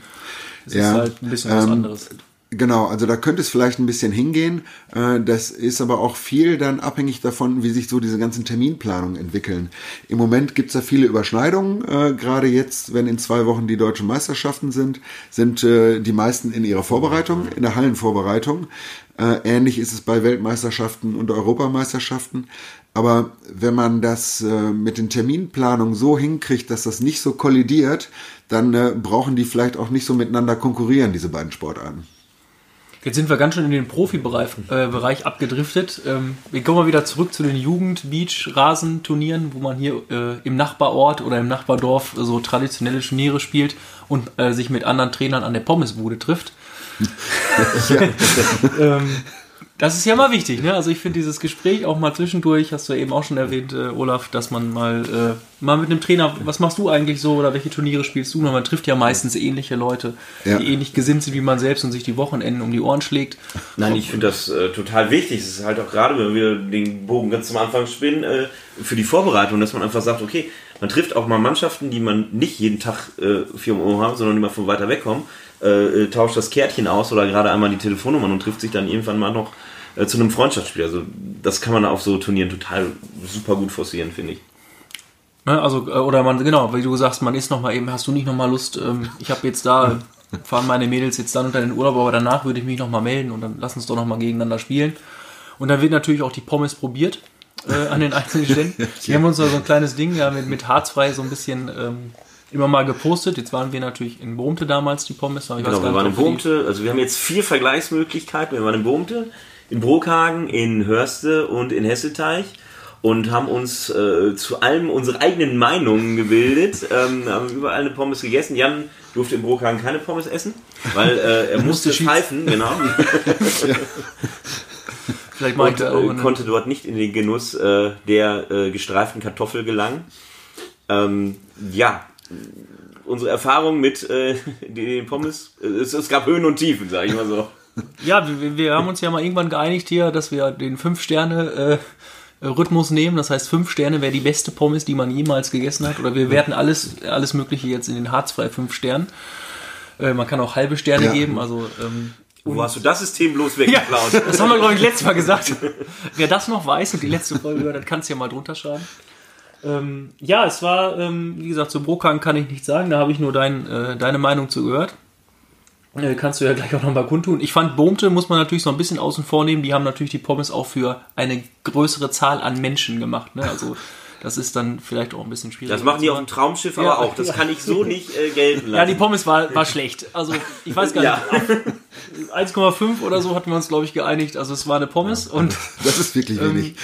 Es Ja, ist halt ein bisschen was ähm, anderes. Genau, also da könnte es vielleicht ein bisschen hingehen. Äh, Das ist aber auch viel dann abhängig davon, wie sich so diese ganzen Terminplanungen entwickeln. Im Moment gibt es da viele Überschneidungen. Äh, Gerade jetzt, wenn in zwei Wochen die deutschen Meisterschaften sind, sind äh, die meisten in ihrer Vorbereitung, in der Hallenvorbereitung. Äh, Ähnlich ist es bei Weltmeisterschaften und Europameisterschaften. Aber wenn man das äh, mit den Terminplanungen so hinkriegt, dass das nicht so kollidiert, dann äh, brauchen die vielleicht auch nicht so miteinander konkurrieren, diese beiden Sportarten. Jetzt sind wir ganz schön in den Profibereich äh, Bereich abgedriftet. Ähm, wir kommen mal wieder zurück zu den Jugend-Beach-Rasenturnieren, wo man hier äh, im Nachbarort oder im Nachbardorf so traditionelle Turniere spielt und äh, sich mit anderen Trainern an der Pommesbude trifft. *laughs* *laughs* ähm, das ist ja mal wichtig, ne? Also ich finde dieses Gespräch auch mal zwischendurch, hast du ja eben auch schon erwähnt, äh, Olaf, dass man mal, äh, mal mit einem Trainer, was machst du eigentlich so oder welche Turniere spielst du? Man trifft ja meistens ähnliche Leute, Ja. die ähnlich gesinnt sind wie man selbst und sich die Wochenenden um die Ohren schlägt. Nein, ich finde das äh, total wichtig. Es ist halt auch gerade, wenn wir den Bogen ganz zum Anfang spinnen, äh, für die Vorbereitung, dass man einfach sagt, okay, man trifft auch mal Mannschaften, die man nicht jeden Tag äh, vier um Uhr haben, sondern die mal von weiter weg kommen, äh, äh, tauscht das Kärtchen aus oder gerade einmal die Telefonnummern und trifft sich dann irgendwann mal noch äh, zu einem Freundschaftsspiel. Also das kann man auf so Turnieren total super gut forcieren, finde ich. Ne, also, äh, oder man, genau, wie du sagst, man ist noch mal eben, hast du nicht noch mal Lust, ähm, ich habe jetzt da, *laughs* fahren meine Mädels jetzt dann unter den Urlaub, aber danach würde ich mich noch mal melden und dann lass uns doch noch mal gegeneinander spielen. Und dann wird natürlich auch die Pommes probiert äh, an den einzelnen Stellen. *laughs* Wir haben uns da so ein kleines Ding ja, mit, mit harzfrei so ein bisschen ähm, immer mal gepostet. Jetzt waren wir natürlich in Bohmte damals, die Pommes. Genau, wir waren in Bohmte, also wir haben jetzt vier Vergleichsmöglichkeiten. Wir waren in Bohmte, in Brokhagen, in Hörste und in Hesselteich und haben uns äh, zu allem unsere eigenen Meinungen gebildet, ähm, haben überall eine Pommes gegessen. Jan durfte in Brokhagen keine Pommes essen, weil äh, er musste pfeifen, genau, *laughs* Vielleicht und äh, konnte dort nicht in den Genuss äh, der äh, gestreiften Kartoffel gelangen. Ähm, ja, unsere Erfahrung mit äh, *laughs* den Pommes, äh, es, es gab Höhen und Tiefen, sage ich mal so. Ja, wir, wir haben uns ja mal irgendwann geeinigt hier, dass wir den 5-Sterne-Rhythmus nehmen. Das heißt, 5 Sterne wäre die beste Pommes, die man jemals gegessen hat. Oder wir werten alles, alles Mögliche jetzt in den harzfrei 5 Sternen. Äh, man kann auch halbe Sterne Ja. geben. Also, ähm, Wo hast du das System bloß *laughs* weggeklaut? das haben wir, glaube ich, letztes Mal gesagt. *laughs* Wer das noch weiß und die letzte Folge hört, dann kannst du ja mal drunter schreiben. Ähm, ja, es war, ähm, wie gesagt, zu Brokan kann ich nichts sagen. Da habe ich nur dein, äh, deine Meinung zu gehört. Äh, kannst du ja gleich auch nochmal kundtun. Ich fand, Bohmte muss man natürlich so ein bisschen außen vor nehmen. Die haben natürlich die Pommes auch für eine größere Zahl an Menschen gemacht. Ne? Also, *laughs* das ist dann vielleicht auch ein bisschen schwierig. Das machen die auf dem Traumschiff Ja, aber auch. Das ja. kann ich so *laughs* nicht äh, gelten lassen. Ja, die Pommes war, war schlecht. Also, ich weiß gar Ja. nicht. 1,5 oder so hatten wir uns, glaube ich, geeinigt. Also, es war eine Pommes und. *laughs* Das ist wirklich wenig.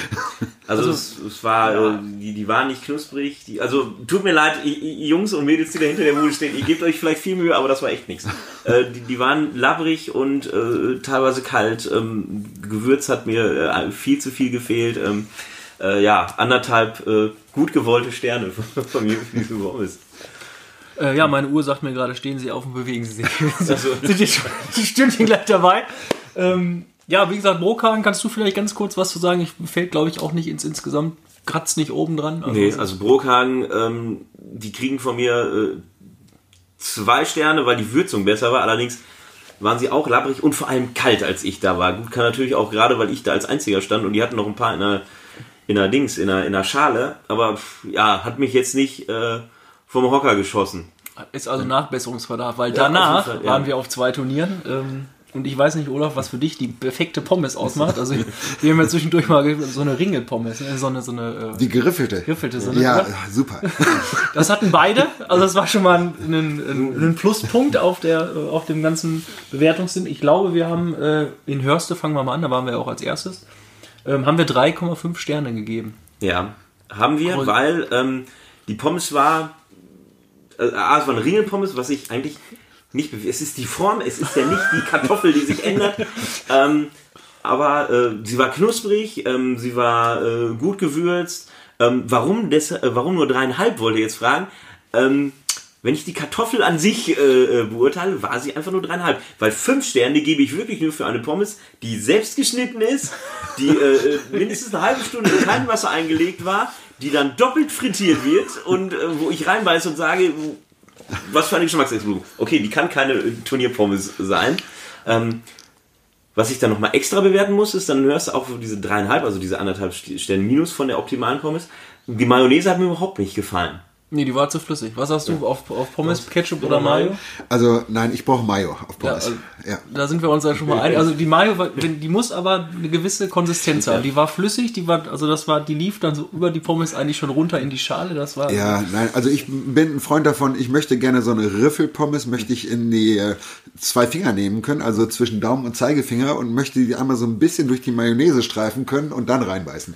Also, Also- es, es war, die, die waren nicht knusprig. Die, also tut mir leid, Jungs und Mädels, die da hinter der Bude stehen, ihr gebt euch vielleicht viel Mühe, aber das war echt nichts. *laughs* Äh, die, die waren labbrig und äh, teilweise kalt. Ähm, Gewürz hat mir äh, viel zu viel gefehlt. Ähm, äh, ja, anderthalb äh, gut gewollte Sterne *laughs* von mir für diese Pommes. Äh, ja, meine Uhr sagt mir gerade, stehen Sie auf und bewegen Sie sich. *laughs* Also- Sind jetzt schon ein Stündchen gleich dabei. Ähm, ja, wie gesagt, Brokan, kannst du vielleicht ganz kurz was zu sagen? Ich fällt, glaube ich, auch nicht ins insgesamt, kratzt nicht oben dran. Also nee, also Brookhagen, ähm, die kriegen von mir äh, zwei Sterne, weil die Würzung besser war. Allerdings waren sie auch labbrig und vor allem kalt, als ich da war. Gut, kann natürlich auch gerade, weil ich da als einziger stand und die hatten noch ein paar in der, in der Dings, in der, in der Schale. Aber ja, hat mich jetzt nicht äh, vom Hocker geschossen. Ist also Nachbesserungsverdacht, weil danach Fall, ja. waren wir auf zwei Turnieren. Ähm, und ich weiß nicht, Olaf, was für dich die perfekte Pommes ausmacht. Also wir haben ja zwischendurch mal so eine Ringelpommes, ne? so eine, so eine äh, die geriffelte. Geriffelte, so eine, ja, oder? super. *laughs* Das hatten beide. Also das war schon mal ein, ein, ein Pluspunkt auf der auf dem ganzen Bewertungssinn. Ich glaube, wir haben äh, in Hörste fangen wir mal an, da waren wir auch als erstes, ähm, haben wir 3,5 Sterne gegeben. Ja, haben wir, Aber weil ähm, die Pommes war äh, es war eine Ringelpommes, was ich eigentlich nicht, es ist die Form, es ist ja nicht die Kartoffel, die sich ändert. *laughs* Ähm, aber äh, sie war knusprig, ähm, sie war äh, gut gewürzt. Ähm, warum, des, äh, warum nur dreieinhalb, wollte ich jetzt fragen. Ähm, wenn ich die Kartoffel an sich äh, äh, beurteile, war sie einfach nur dreieinhalb. Weil fünf Sterne gebe ich wirklich nur für eine Pommes, die selbst geschnitten ist, die äh, mindestens eine halbe Stunde in kein Wasser eingelegt war, die dann doppelt frittiert wird und wo ich reinbeiße und sage, was für eine Geschmacksexplosion. Okay, die kann keine Turnierpommes sein. Ähm, was ich dann nochmal extra bewerten muss, ist, dann hörst du auch diese dreieinhalb, also diese anderthalb Stellen Minus von der optimalen Pommes. Die Mayonnaise hat mir überhaupt nicht gefallen. Nee, die war zu flüssig. Was hast du ja. auf, auf Pommes, Ketchup oder Mayo? Also nein, ich brauche Mayo auf Pommes. Ja, also, ja. Da sind wir uns ja schon mal einig. Also die Mayo, die muss aber eine gewisse Konsistenz haben. Die war flüssig, die war, also das war, die lief dann so über die Pommes eigentlich schon runter in die Schale. Das war. Ja, nein, also ich bin ein Freund davon. Ich möchte gerne so eine Riffelpommes möchte ich in die äh, zwei Finger nehmen können, also zwischen Daumen und Zeigefinger und möchte die einmal so ein bisschen durch die Mayonnaise streifen können und dann reinbeißen.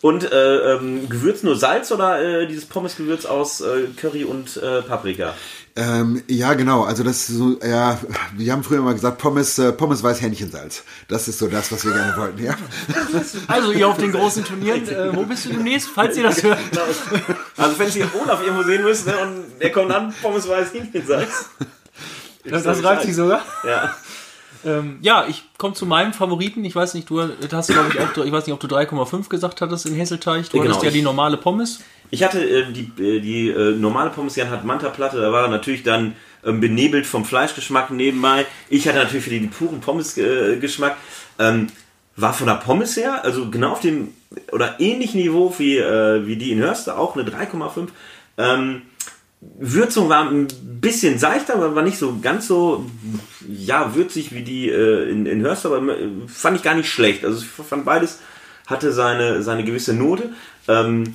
Und äh, ähm, Gewürz nur Salz oder äh, dieses Pommesgewürz aus äh, Curry und äh, Paprika? Ähm, ja, genau. Also das ist so, ja, wir haben früher mal gesagt, Pommes, äh, Pommes weiß Hähnchensalz. Das ist so das, was wir gerne wollten, ja. Also ihr auf den großen Turnieren, äh, wo bist du demnächst, falls ihr das hört? Also wenn Sie Olaf irgendwo sehen müsst ne, und er kommt an, Pommes weiß Hähnchensalz. Das, das reicht sich sogar? Ja. Ähm, ja, ich komme zu meinem Favoriten. Ich weiß nicht, du hast, glaube ich, auch, ich weiß nicht, ob du 3,5 gesagt hattest in Hesselteich. Du genau, hattest ja die normale Pommes. Ich hatte äh, die, äh, die äh, normale Pommes, Jan hat Manta-Platte, da war er natürlich dann ähm, benebelt vom Fleischgeschmack nebenbei. Ich hatte natürlich für die, die puren Pommes-Geschmack. Äh, ähm, war von der Pommes her, also genau auf dem oder ähnlichen Niveau wie, äh, wie die in Hörste, auch eine 3,5. Ähm, Würzung war ein bisschen seichter, aber war nicht so ganz so ja würzig wie die äh, in, in Hörst, aber fand ich gar nicht schlecht. Also ich fand beides hatte seine seine gewisse Note. Ähm,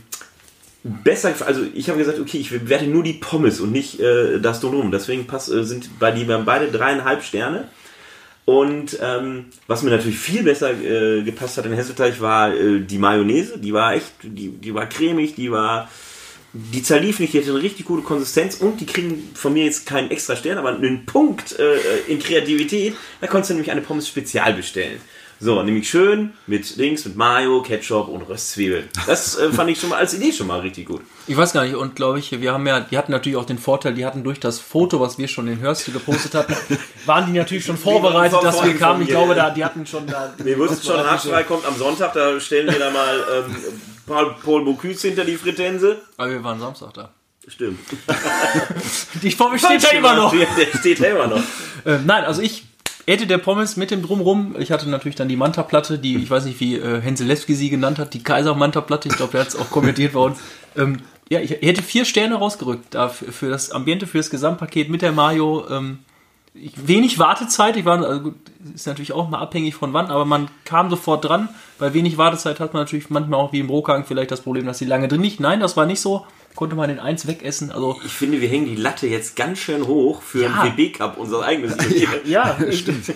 besser, also ich habe gesagt, okay, ich bewerte nur die Pommes und nicht äh, das drumherum. Deswegen pass, äh, sind bei die beide dreieinhalb Sterne. Und ähm, was mir natürlich viel besser äh, gepasst hat in Hesselteich war äh, die Mayonnaise. Die war echt, die, die war cremig, die war die zerlief nicht, die hatte eine richtig gute Konsistenz und die kriegen von mir jetzt keinen extra Stern, aber einen Punkt äh, in Kreativität. Da konntest du nämlich eine Pommes Spezial bestellen. So, nämlich schön mit Dings, mit Mayo, Ketchup und Röstzwiebeln. Das äh, fand ich schon mal als Idee schon mal richtig gut. Ich weiß gar nicht, und glaube ich, wir haben ja, die hatten natürlich auch den Vorteil, die hatten durch das Foto, was wir schon in Hörste gepostet hatten, *laughs* waren die natürlich schon vorbereitet, dass wir kamen. Ich glaube, da, die hatten schon da. Wir wussten schon, Hackfrei kommt am Sonntag, da stellen wir da mal ähm, Paul, Paul Bocuse hinter die Frittense. Aber wir waren Samstag da. Stimmt. *laughs* die Pommes steht ja immer noch. Der steht ja immer noch. äh, nein, also ich hätte der Pommes mit dem Drumrum. Ich hatte natürlich dann die Manta-Platte, die, ich weiß nicht, wie äh, Henselewski sie genannt hat, die Kaiser-Manta-Platte. Ich glaube, der hat es auch kommentiert bei uns. Ähm, ja, ich hätte vier Sterne rausgerückt da für, für, das Ambiente, für das Gesamtpaket mit der Mayo. Ähm, wenig Wartezeit. Ich war, also gut, ist natürlich auch mal abhängig von wann, aber man kam sofort dran. Bei wenig Wartezeit hat man natürlich manchmal auch wie im Brokagen vielleicht das Problem, dass sie lange drin nicht. Nein, das war nicht so. Konnte man den eins wegessen. Also ich finde, wir hängen die Latte jetzt ganz schön hoch für ja. ein WB Cup, unser eigenes *laughs* Turnier. ja, *laughs* stimmt.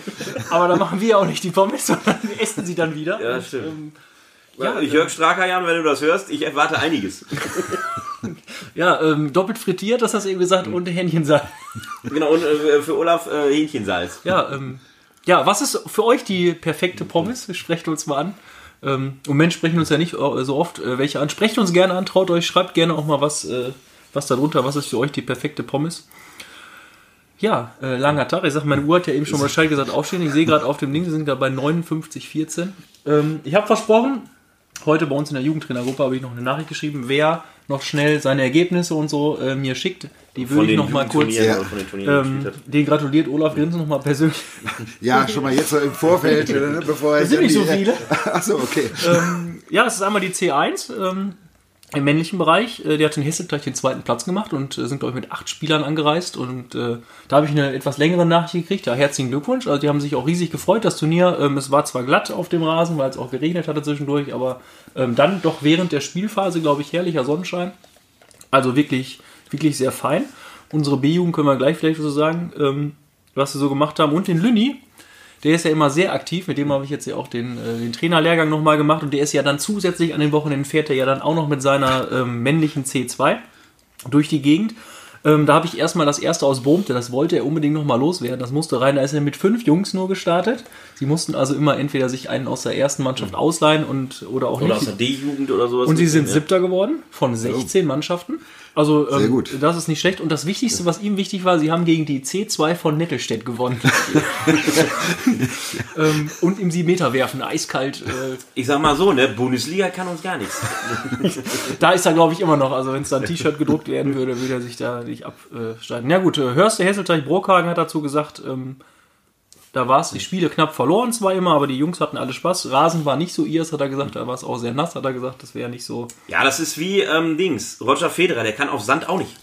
aber da machen wir auch nicht die Pommes, sondern essen sie dann wieder. Ja, stimmt. Ähm, ja, Jörg Strakerjan, wenn du das hörst, ich erwarte einiges. *laughs* ja, ähm, doppelt frittiert, das hast du eben gesagt, und Hähnchensalz. Genau, und äh, für Olaf äh, Hähnchensalz. Ja, ähm, ja, was ist für euch die perfekte Pommes? Sprecht uns mal an. Ähm, Im Moment sprechen uns ja nicht äh, so oft äh, welche an. Sprecht uns gerne an, traut euch, schreibt gerne auch mal was, äh, was darunter. Was ist für euch die perfekte Pommes? Ja, äh, langer Tag. Ich sag, meine Uhr hat ja eben schon Bescheid gesagt, aufstehen. Ich sehe gerade auf dem Link, wir sind gerade bei 59,14. Ähm, ich habe versprochen, heute bei uns in der Jugendtrainergruppe habe ich noch eine Nachricht geschrieben, wer noch schnell seine Ergebnisse und so äh, mir schickt. Die würde ich noch mal kurz. Ja. den Ähm, den gratuliert Olaf Grinsen noch mal persönlich. Ja, schon mal jetzt so im Vorfeld, ne, *laughs* bevor Das sind nicht so viele. *laughs* Achso, okay. ähm, ja, es ist einmal die C1 ähm, im männlichen Bereich. Äh, die hat in Hessen gleich den zweiten Platz gemacht und äh, sind, glaube ich, mit acht Spielern angereist. Und äh, da habe ich eine etwas längere Nachricht gekriegt. Ja, herzlichen Glückwunsch. Also die haben sich auch riesig gefreut, das Turnier. Ähm, es war zwar glatt auf dem Rasen, weil es auch geregnet hatte zwischendurch, aber ähm, dann doch während der Spielphase, glaube ich, herrlicher Sonnenschein. Also wirklich, wirklich sehr fein. Unsere B-Jugend können wir gleich vielleicht so sagen, ähm, was sie so gemacht haben. Und den Lünni, der ist ja immer sehr aktiv, mit dem habe ich jetzt ja auch den, äh, den Trainerlehrgang nochmal gemacht und der ist ja dann zusätzlich an den Wochenenden fährt er ja dann auch noch mit seiner ähm, männlichen C2 durch die Gegend. Ähm, da habe ich erstmal das erste aus Bohmte, das wollte er unbedingt nochmal loswerden. Das musste rein, da ist er mit fünf Jungs nur gestartet. Sie mussten also immer entweder sich einen aus der ersten Mannschaft ausleihen und oder auch Oder aus nicht. der D-Jugend oder sowas. Und sie sind ja. siebter geworden von 16 Mannschaften. Also ähm, Sehr gut. das ist nicht schlecht. Und das Wichtigste, was ihm wichtig war, sie haben gegen die C2 von Nettelstedt gewonnen. *laughs* ähm, und im 7 Meter werfen, eiskalt. Äh, Ich sag mal so, ne, Bundesliga kann uns gar nichts. *laughs* da ist er, glaube ich, immer noch. Also wenn es da ein T-Shirt gedruckt werden würde, würde er sich da nicht absteigen. Ja gut, äh, Hörste Hesselteich Brockhagen hat dazu gesagt, ähm, da war es, die Spiele knapp verloren zwar immer, aber die Jungs hatten alle Spaß. Rasen war nicht so ihrs, hat er gesagt. Da war es auch sehr nass, hat er gesagt. Das wäre nicht so Ja, das ist wie ähm, Dings. Roger Federer, der kann auf Sand auch nicht.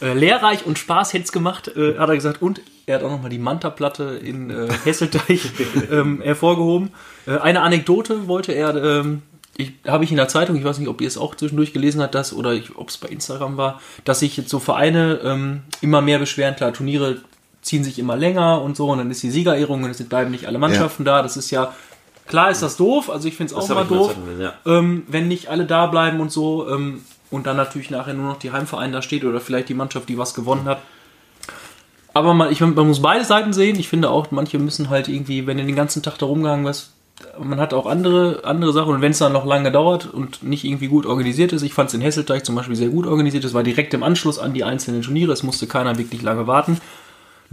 Äh, lehrreich und Spaß hätte es gemacht, äh, hat er gesagt. Und er hat auch nochmal die Manta-Platte in äh, *laughs* Hesselteich ähm, hervorgehoben. Äh, eine Anekdote wollte er, ähm, ich, habe ich in der Zeitung, ich weiß nicht, ob ihr es auch zwischendurch gelesen habt, das, oder ob es bei Instagram war, dass sich jetzt so Vereine ähm, immer mehr beschweren. Klar, Turniere ziehen sich immer länger und so, und dann ist die Siegerehrung und es bleiben nicht alle Mannschaften da. Das ist ja, klar ist das doof, also ich finde es auch immer doof gelesen, ja. ähm, wenn nicht alle da bleiben und so ähm, und dann natürlich nachher nur noch die Heimverein da steht oder vielleicht die Mannschaft, die was gewonnen hat. Aber man, ich, man muss beide Seiten sehen. Ich finde auch, manche müssen halt irgendwie, wenn du den ganzen Tag da rumgegangen was man hat auch andere, andere Sachen und wenn es dann noch lange dauert und nicht irgendwie gut organisiert ist, ich fand es in Hesselteich zum Beispiel sehr gut organisiert, es war direkt im Anschluss an die einzelnen Turniere, es musste keiner wirklich lange warten.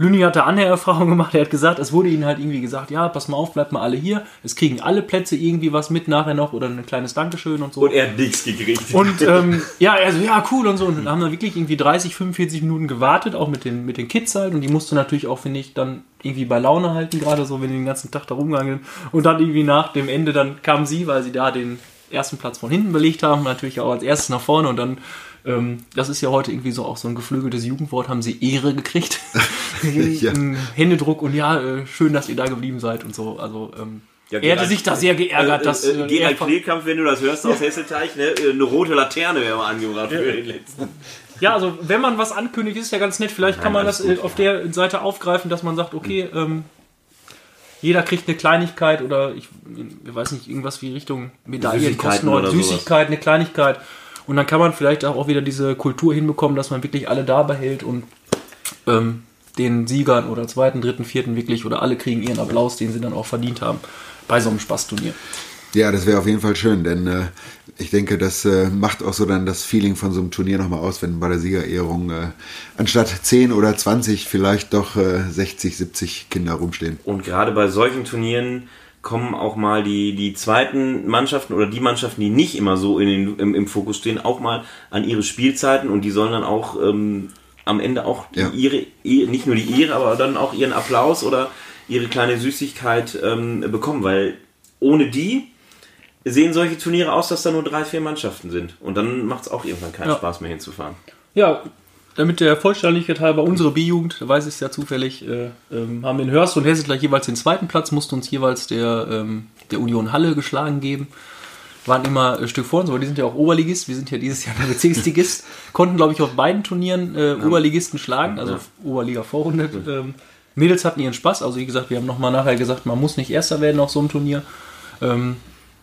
Lüni hat da andere Erfahrungen gemacht. Er hat gesagt, es wurde ihnen halt irgendwie gesagt, ja, pass mal auf, bleibt mal alle hier. Es kriegen alle Plätze irgendwie was mit nachher noch oder ein kleines Dankeschön und so. Und er hat nichts gekriegt. Und *laughs* ähm, ja, also ja, cool und so. Und dann haben wir wirklich irgendwie 30, 45 Minuten gewartet, auch mit den, mit den Kids halt. Und die musste natürlich auch, finde ich, dann irgendwie bei Laune halten, gerade so, wenn die den ganzen Tag da rumgegangen sind. Und dann irgendwie nach dem Ende, dann kam sie, weil sie da den ersten Platz von hinten belegt haben, natürlich auch als erstes nach vorne. Und dann, ähm, das ist ja heute irgendwie so auch so ein geflügeltes Jugendwort, haben sie Ehre gekriegt. *laughs* Ja. *laughs* Händedruck und ja, äh, schön, dass ihr da geblieben seid und so. Also, ähm, Ja, er hätte sich da sehr geärgert, äh, dass. äh, äh, Gerald er- Klehlkampf, wenn du das hörst aus Hesselteich, ne, äh, eine rote Laterne wäre mal angebracht für den letzten. Ja, also wenn man was ankündigt, ist ja ganz nett. Vielleicht kann man das gut, auf der Seite aufgreifen, dass man sagt, okay, ähm, jeder kriegt eine Kleinigkeit oder ich, ich weiß nicht, irgendwas wie Richtung Medaillen, Süßigkeiten Kosten oder. Süßigkeit, eine Kleinigkeit. Und dann kann man vielleicht auch wieder diese Kultur hinbekommen, dass man wirklich alle da behält und ähm, den Siegern oder zweiten, dritten, vierten wirklich oder alle kriegen ihren Applaus, den sie dann auch verdient haben bei so einem Spaßturnier. Ja, das wäre auf jeden Fall schön, denn äh, ich denke, das äh, macht auch so dann das Feeling von so einem Turnier nochmal aus, wenn bei der Siegerehrung äh, anstatt 10 oder 20 vielleicht doch äh, 60, 70 Kinder rumstehen. Und gerade bei solchen Turnieren kommen auch mal die, die zweiten Mannschaften oder die Mannschaften, die nicht immer so in den, im, im Fokus stehen, auch mal an ihre Spielzeiten und die sollen dann auch ähm, am Ende auch Ja. ihre, ihre, nicht nur die ihre, aber dann auch ihren Applaus oder ihre kleine Süßigkeit ähm, bekommen, weil ohne die sehen solche Turniere aus, dass da nur drei, vier Mannschaften sind. Und dann macht es auch irgendwann keinen Ja. Spaß mehr hinzufahren. Ja, damit der Vollständigkeit halber, unsere B-Jugend, da weiß ich es ja zufällig, äh, ähm, haben in Hörst und Hesse gleich jeweils den zweiten Platz, musste uns jeweils der, ähm, der Union Halle geschlagen geben. Waren immer ein Stück vor uns, aber die sind ja auch Oberligist. Wir sind ja dieses Jahr der Bezirksligist. *laughs* Konnten, glaube ich, auf beiden Turnieren äh, Oberligisten schlagen, also Oberliga-Vorrunde. Ähm, Mädels hatten ihren Spaß. Also, wie gesagt, wir haben nochmal nachher gesagt, man muss nicht Erster werden auf so einem Turnier.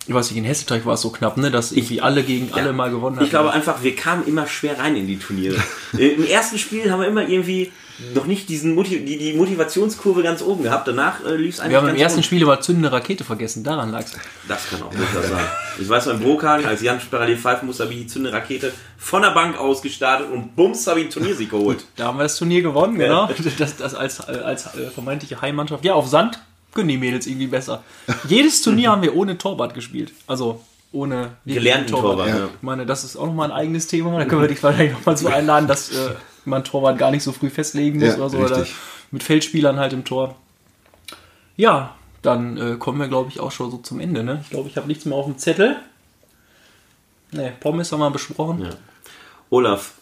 Ich weiß nicht, in Hesselteich war es so knapp, ne, dass irgendwie alle gegen alle mal gewonnen haben. Ich glaube einfach, wir kamen immer schwer rein in die Turniere. *laughs* Äh, Im ersten Spiel haben wir immer irgendwie noch nicht diesen Motiv die, die Motivationskurve ganz oben gehabt. Danach äh, lief es eigentlich wir haben im ersten rund. Spiel aber zündende Rakete vergessen, daran lag's. Das kann auch durchaus sein. Ich weiß noch, in Brokan, als Jan parallel pfeifen musste, habe ich die zündende Rakete von der Bank aus gestartet und bums habe ich einen Turniersieg geholt. Da haben wir das Turnier gewonnen, genau. Das, das als, als äh, vermeintliche Heimmannschaft. Ja, auf Sand können die Mädels irgendwie besser. Jedes Turnier haben wir ohne Torwart gespielt. Also ohne Gelernten Torwart, ja. Ich meine, das ist auch nochmal ein eigenes Thema. Da können wir dich wahrscheinlich nochmal so einladen, dass äh, man Torwart gar nicht so früh festlegen muss Ja, oder so. Oder mit Feldspielern halt im Tor. Ja, dann äh, kommen wir, glaube ich, auch schon so zum Ende. Ne? Ich glaube, ich habe nichts mehr auf dem Zettel. Ne, Pommes haben wir besprochen. Ja. Olaf,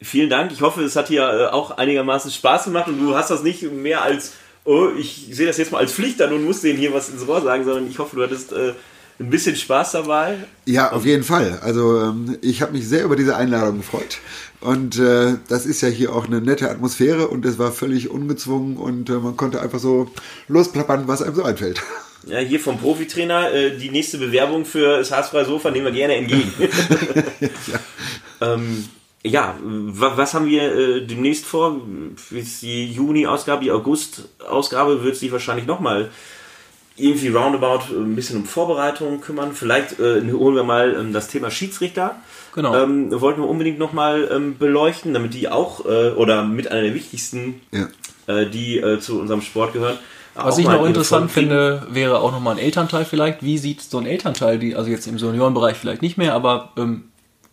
vielen Dank. Ich hoffe, es hat hier äh, auch einigermaßen Spaß gemacht und du hast das nicht mehr als, oh, ich sehe das jetzt mal als Pflicht an und muss denen hier was ins Ohr sagen, sondern ich hoffe, du hattest äh, ein bisschen Spaß dabei. Ja, auf jeden Fall. Also ähm, ich habe mich sehr über diese Einladung gefreut. Und äh, das ist ja hier auch eine nette Atmosphäre und es war völlig ungezwungen und äh, man konnte einfach so losplappern, was einem so einfällt. *laughs* Ja, hier vom Profitrainer, äh, die nächste Bewerbung für das Haasfreie Sofa nehmen wir gerne entgegen. *laughs* *laughs* ähm, ja, wa- was haben wir äh, demnächst vor? Die Juni-Ausgabe, die August-Ausgabe wird sich wahrscheinlich nochmal irgendwie roundabout ein bisschen um Vorbereitung kümmern. Vielleicht äh, holen wir mal ähm, das Thema Schiedsrichter. Genau. Ähm, wollten wir unbedingt nochmal ähm, beleuchten, damit die auch, äh, oder mit einer der wichtigsten, Ja. äh, die äh, zu unserem Sport gehören. Was ich noch interessant finde, wäre auch nochmal ein Elternteil vielleicht. Wie sieht so ein Elternteil, die, also jetzt im Seniorenbereich vielleicht nicht mehr, aber ähm,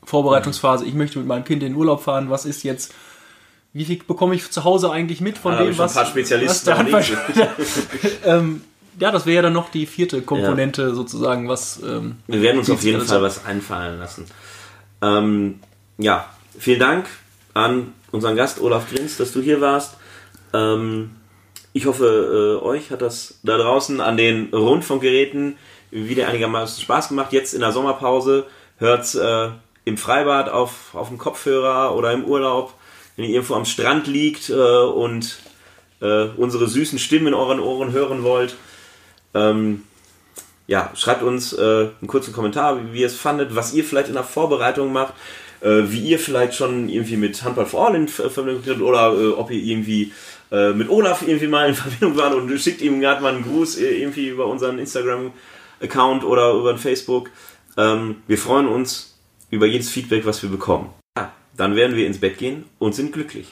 Vorbereitungsphase, ich möchte mit meinem Kind in den Urlaub fahren, was ist jetzt, wie viel bekomme ich zu Hause eigentlich mit von habe dem, was, ein paar Spezialisten was der noch Handball, *laughs* ähm, Ja, das wäre ja dann noch die vierte Komponente sozusagen, was... Ähm, Wir werden uns auf jeden Fall was einfallen lassen. Ähm, ja, vielen Dank an unseren Gast Olaf Grins, dass du hier warst. Ähm, ich hoffe, äh, euch hat das da draußen an den Rundfunkgeräten wieder einigermaßen Spaß gemacht. Jetzt in der Sommerpause hört äh, im Freibad auf, auf dem Kopfhörer oder im Urlaub, wenn ihr irgendwo am Strand liegt äh, und äh, unsere süßen Stimmen in euren Ohren hören wollt. Ähm, ja, schreibt uns äh, einen kurzen Kommentar, wie, wie ihr es fandet, was ihr vielleicht in der Vorbereitung macht, äh, wie ihr vielleicht schon irgendwie mit Handball for All in Ver- Verbindung tritt oder äh, ob ihr irgendwie äh, mit Olaf irgendwie mal in *laughs* Verbindung wart und schickt ihm gerade mal einen Gruß irgendwie über unseren Instagram-Account oder über Facebook. Ähm, wir freuen uns über jedes Feedback, was wir bekommen. Ja, dann werden wir ins Bett gehen und sind glücklich.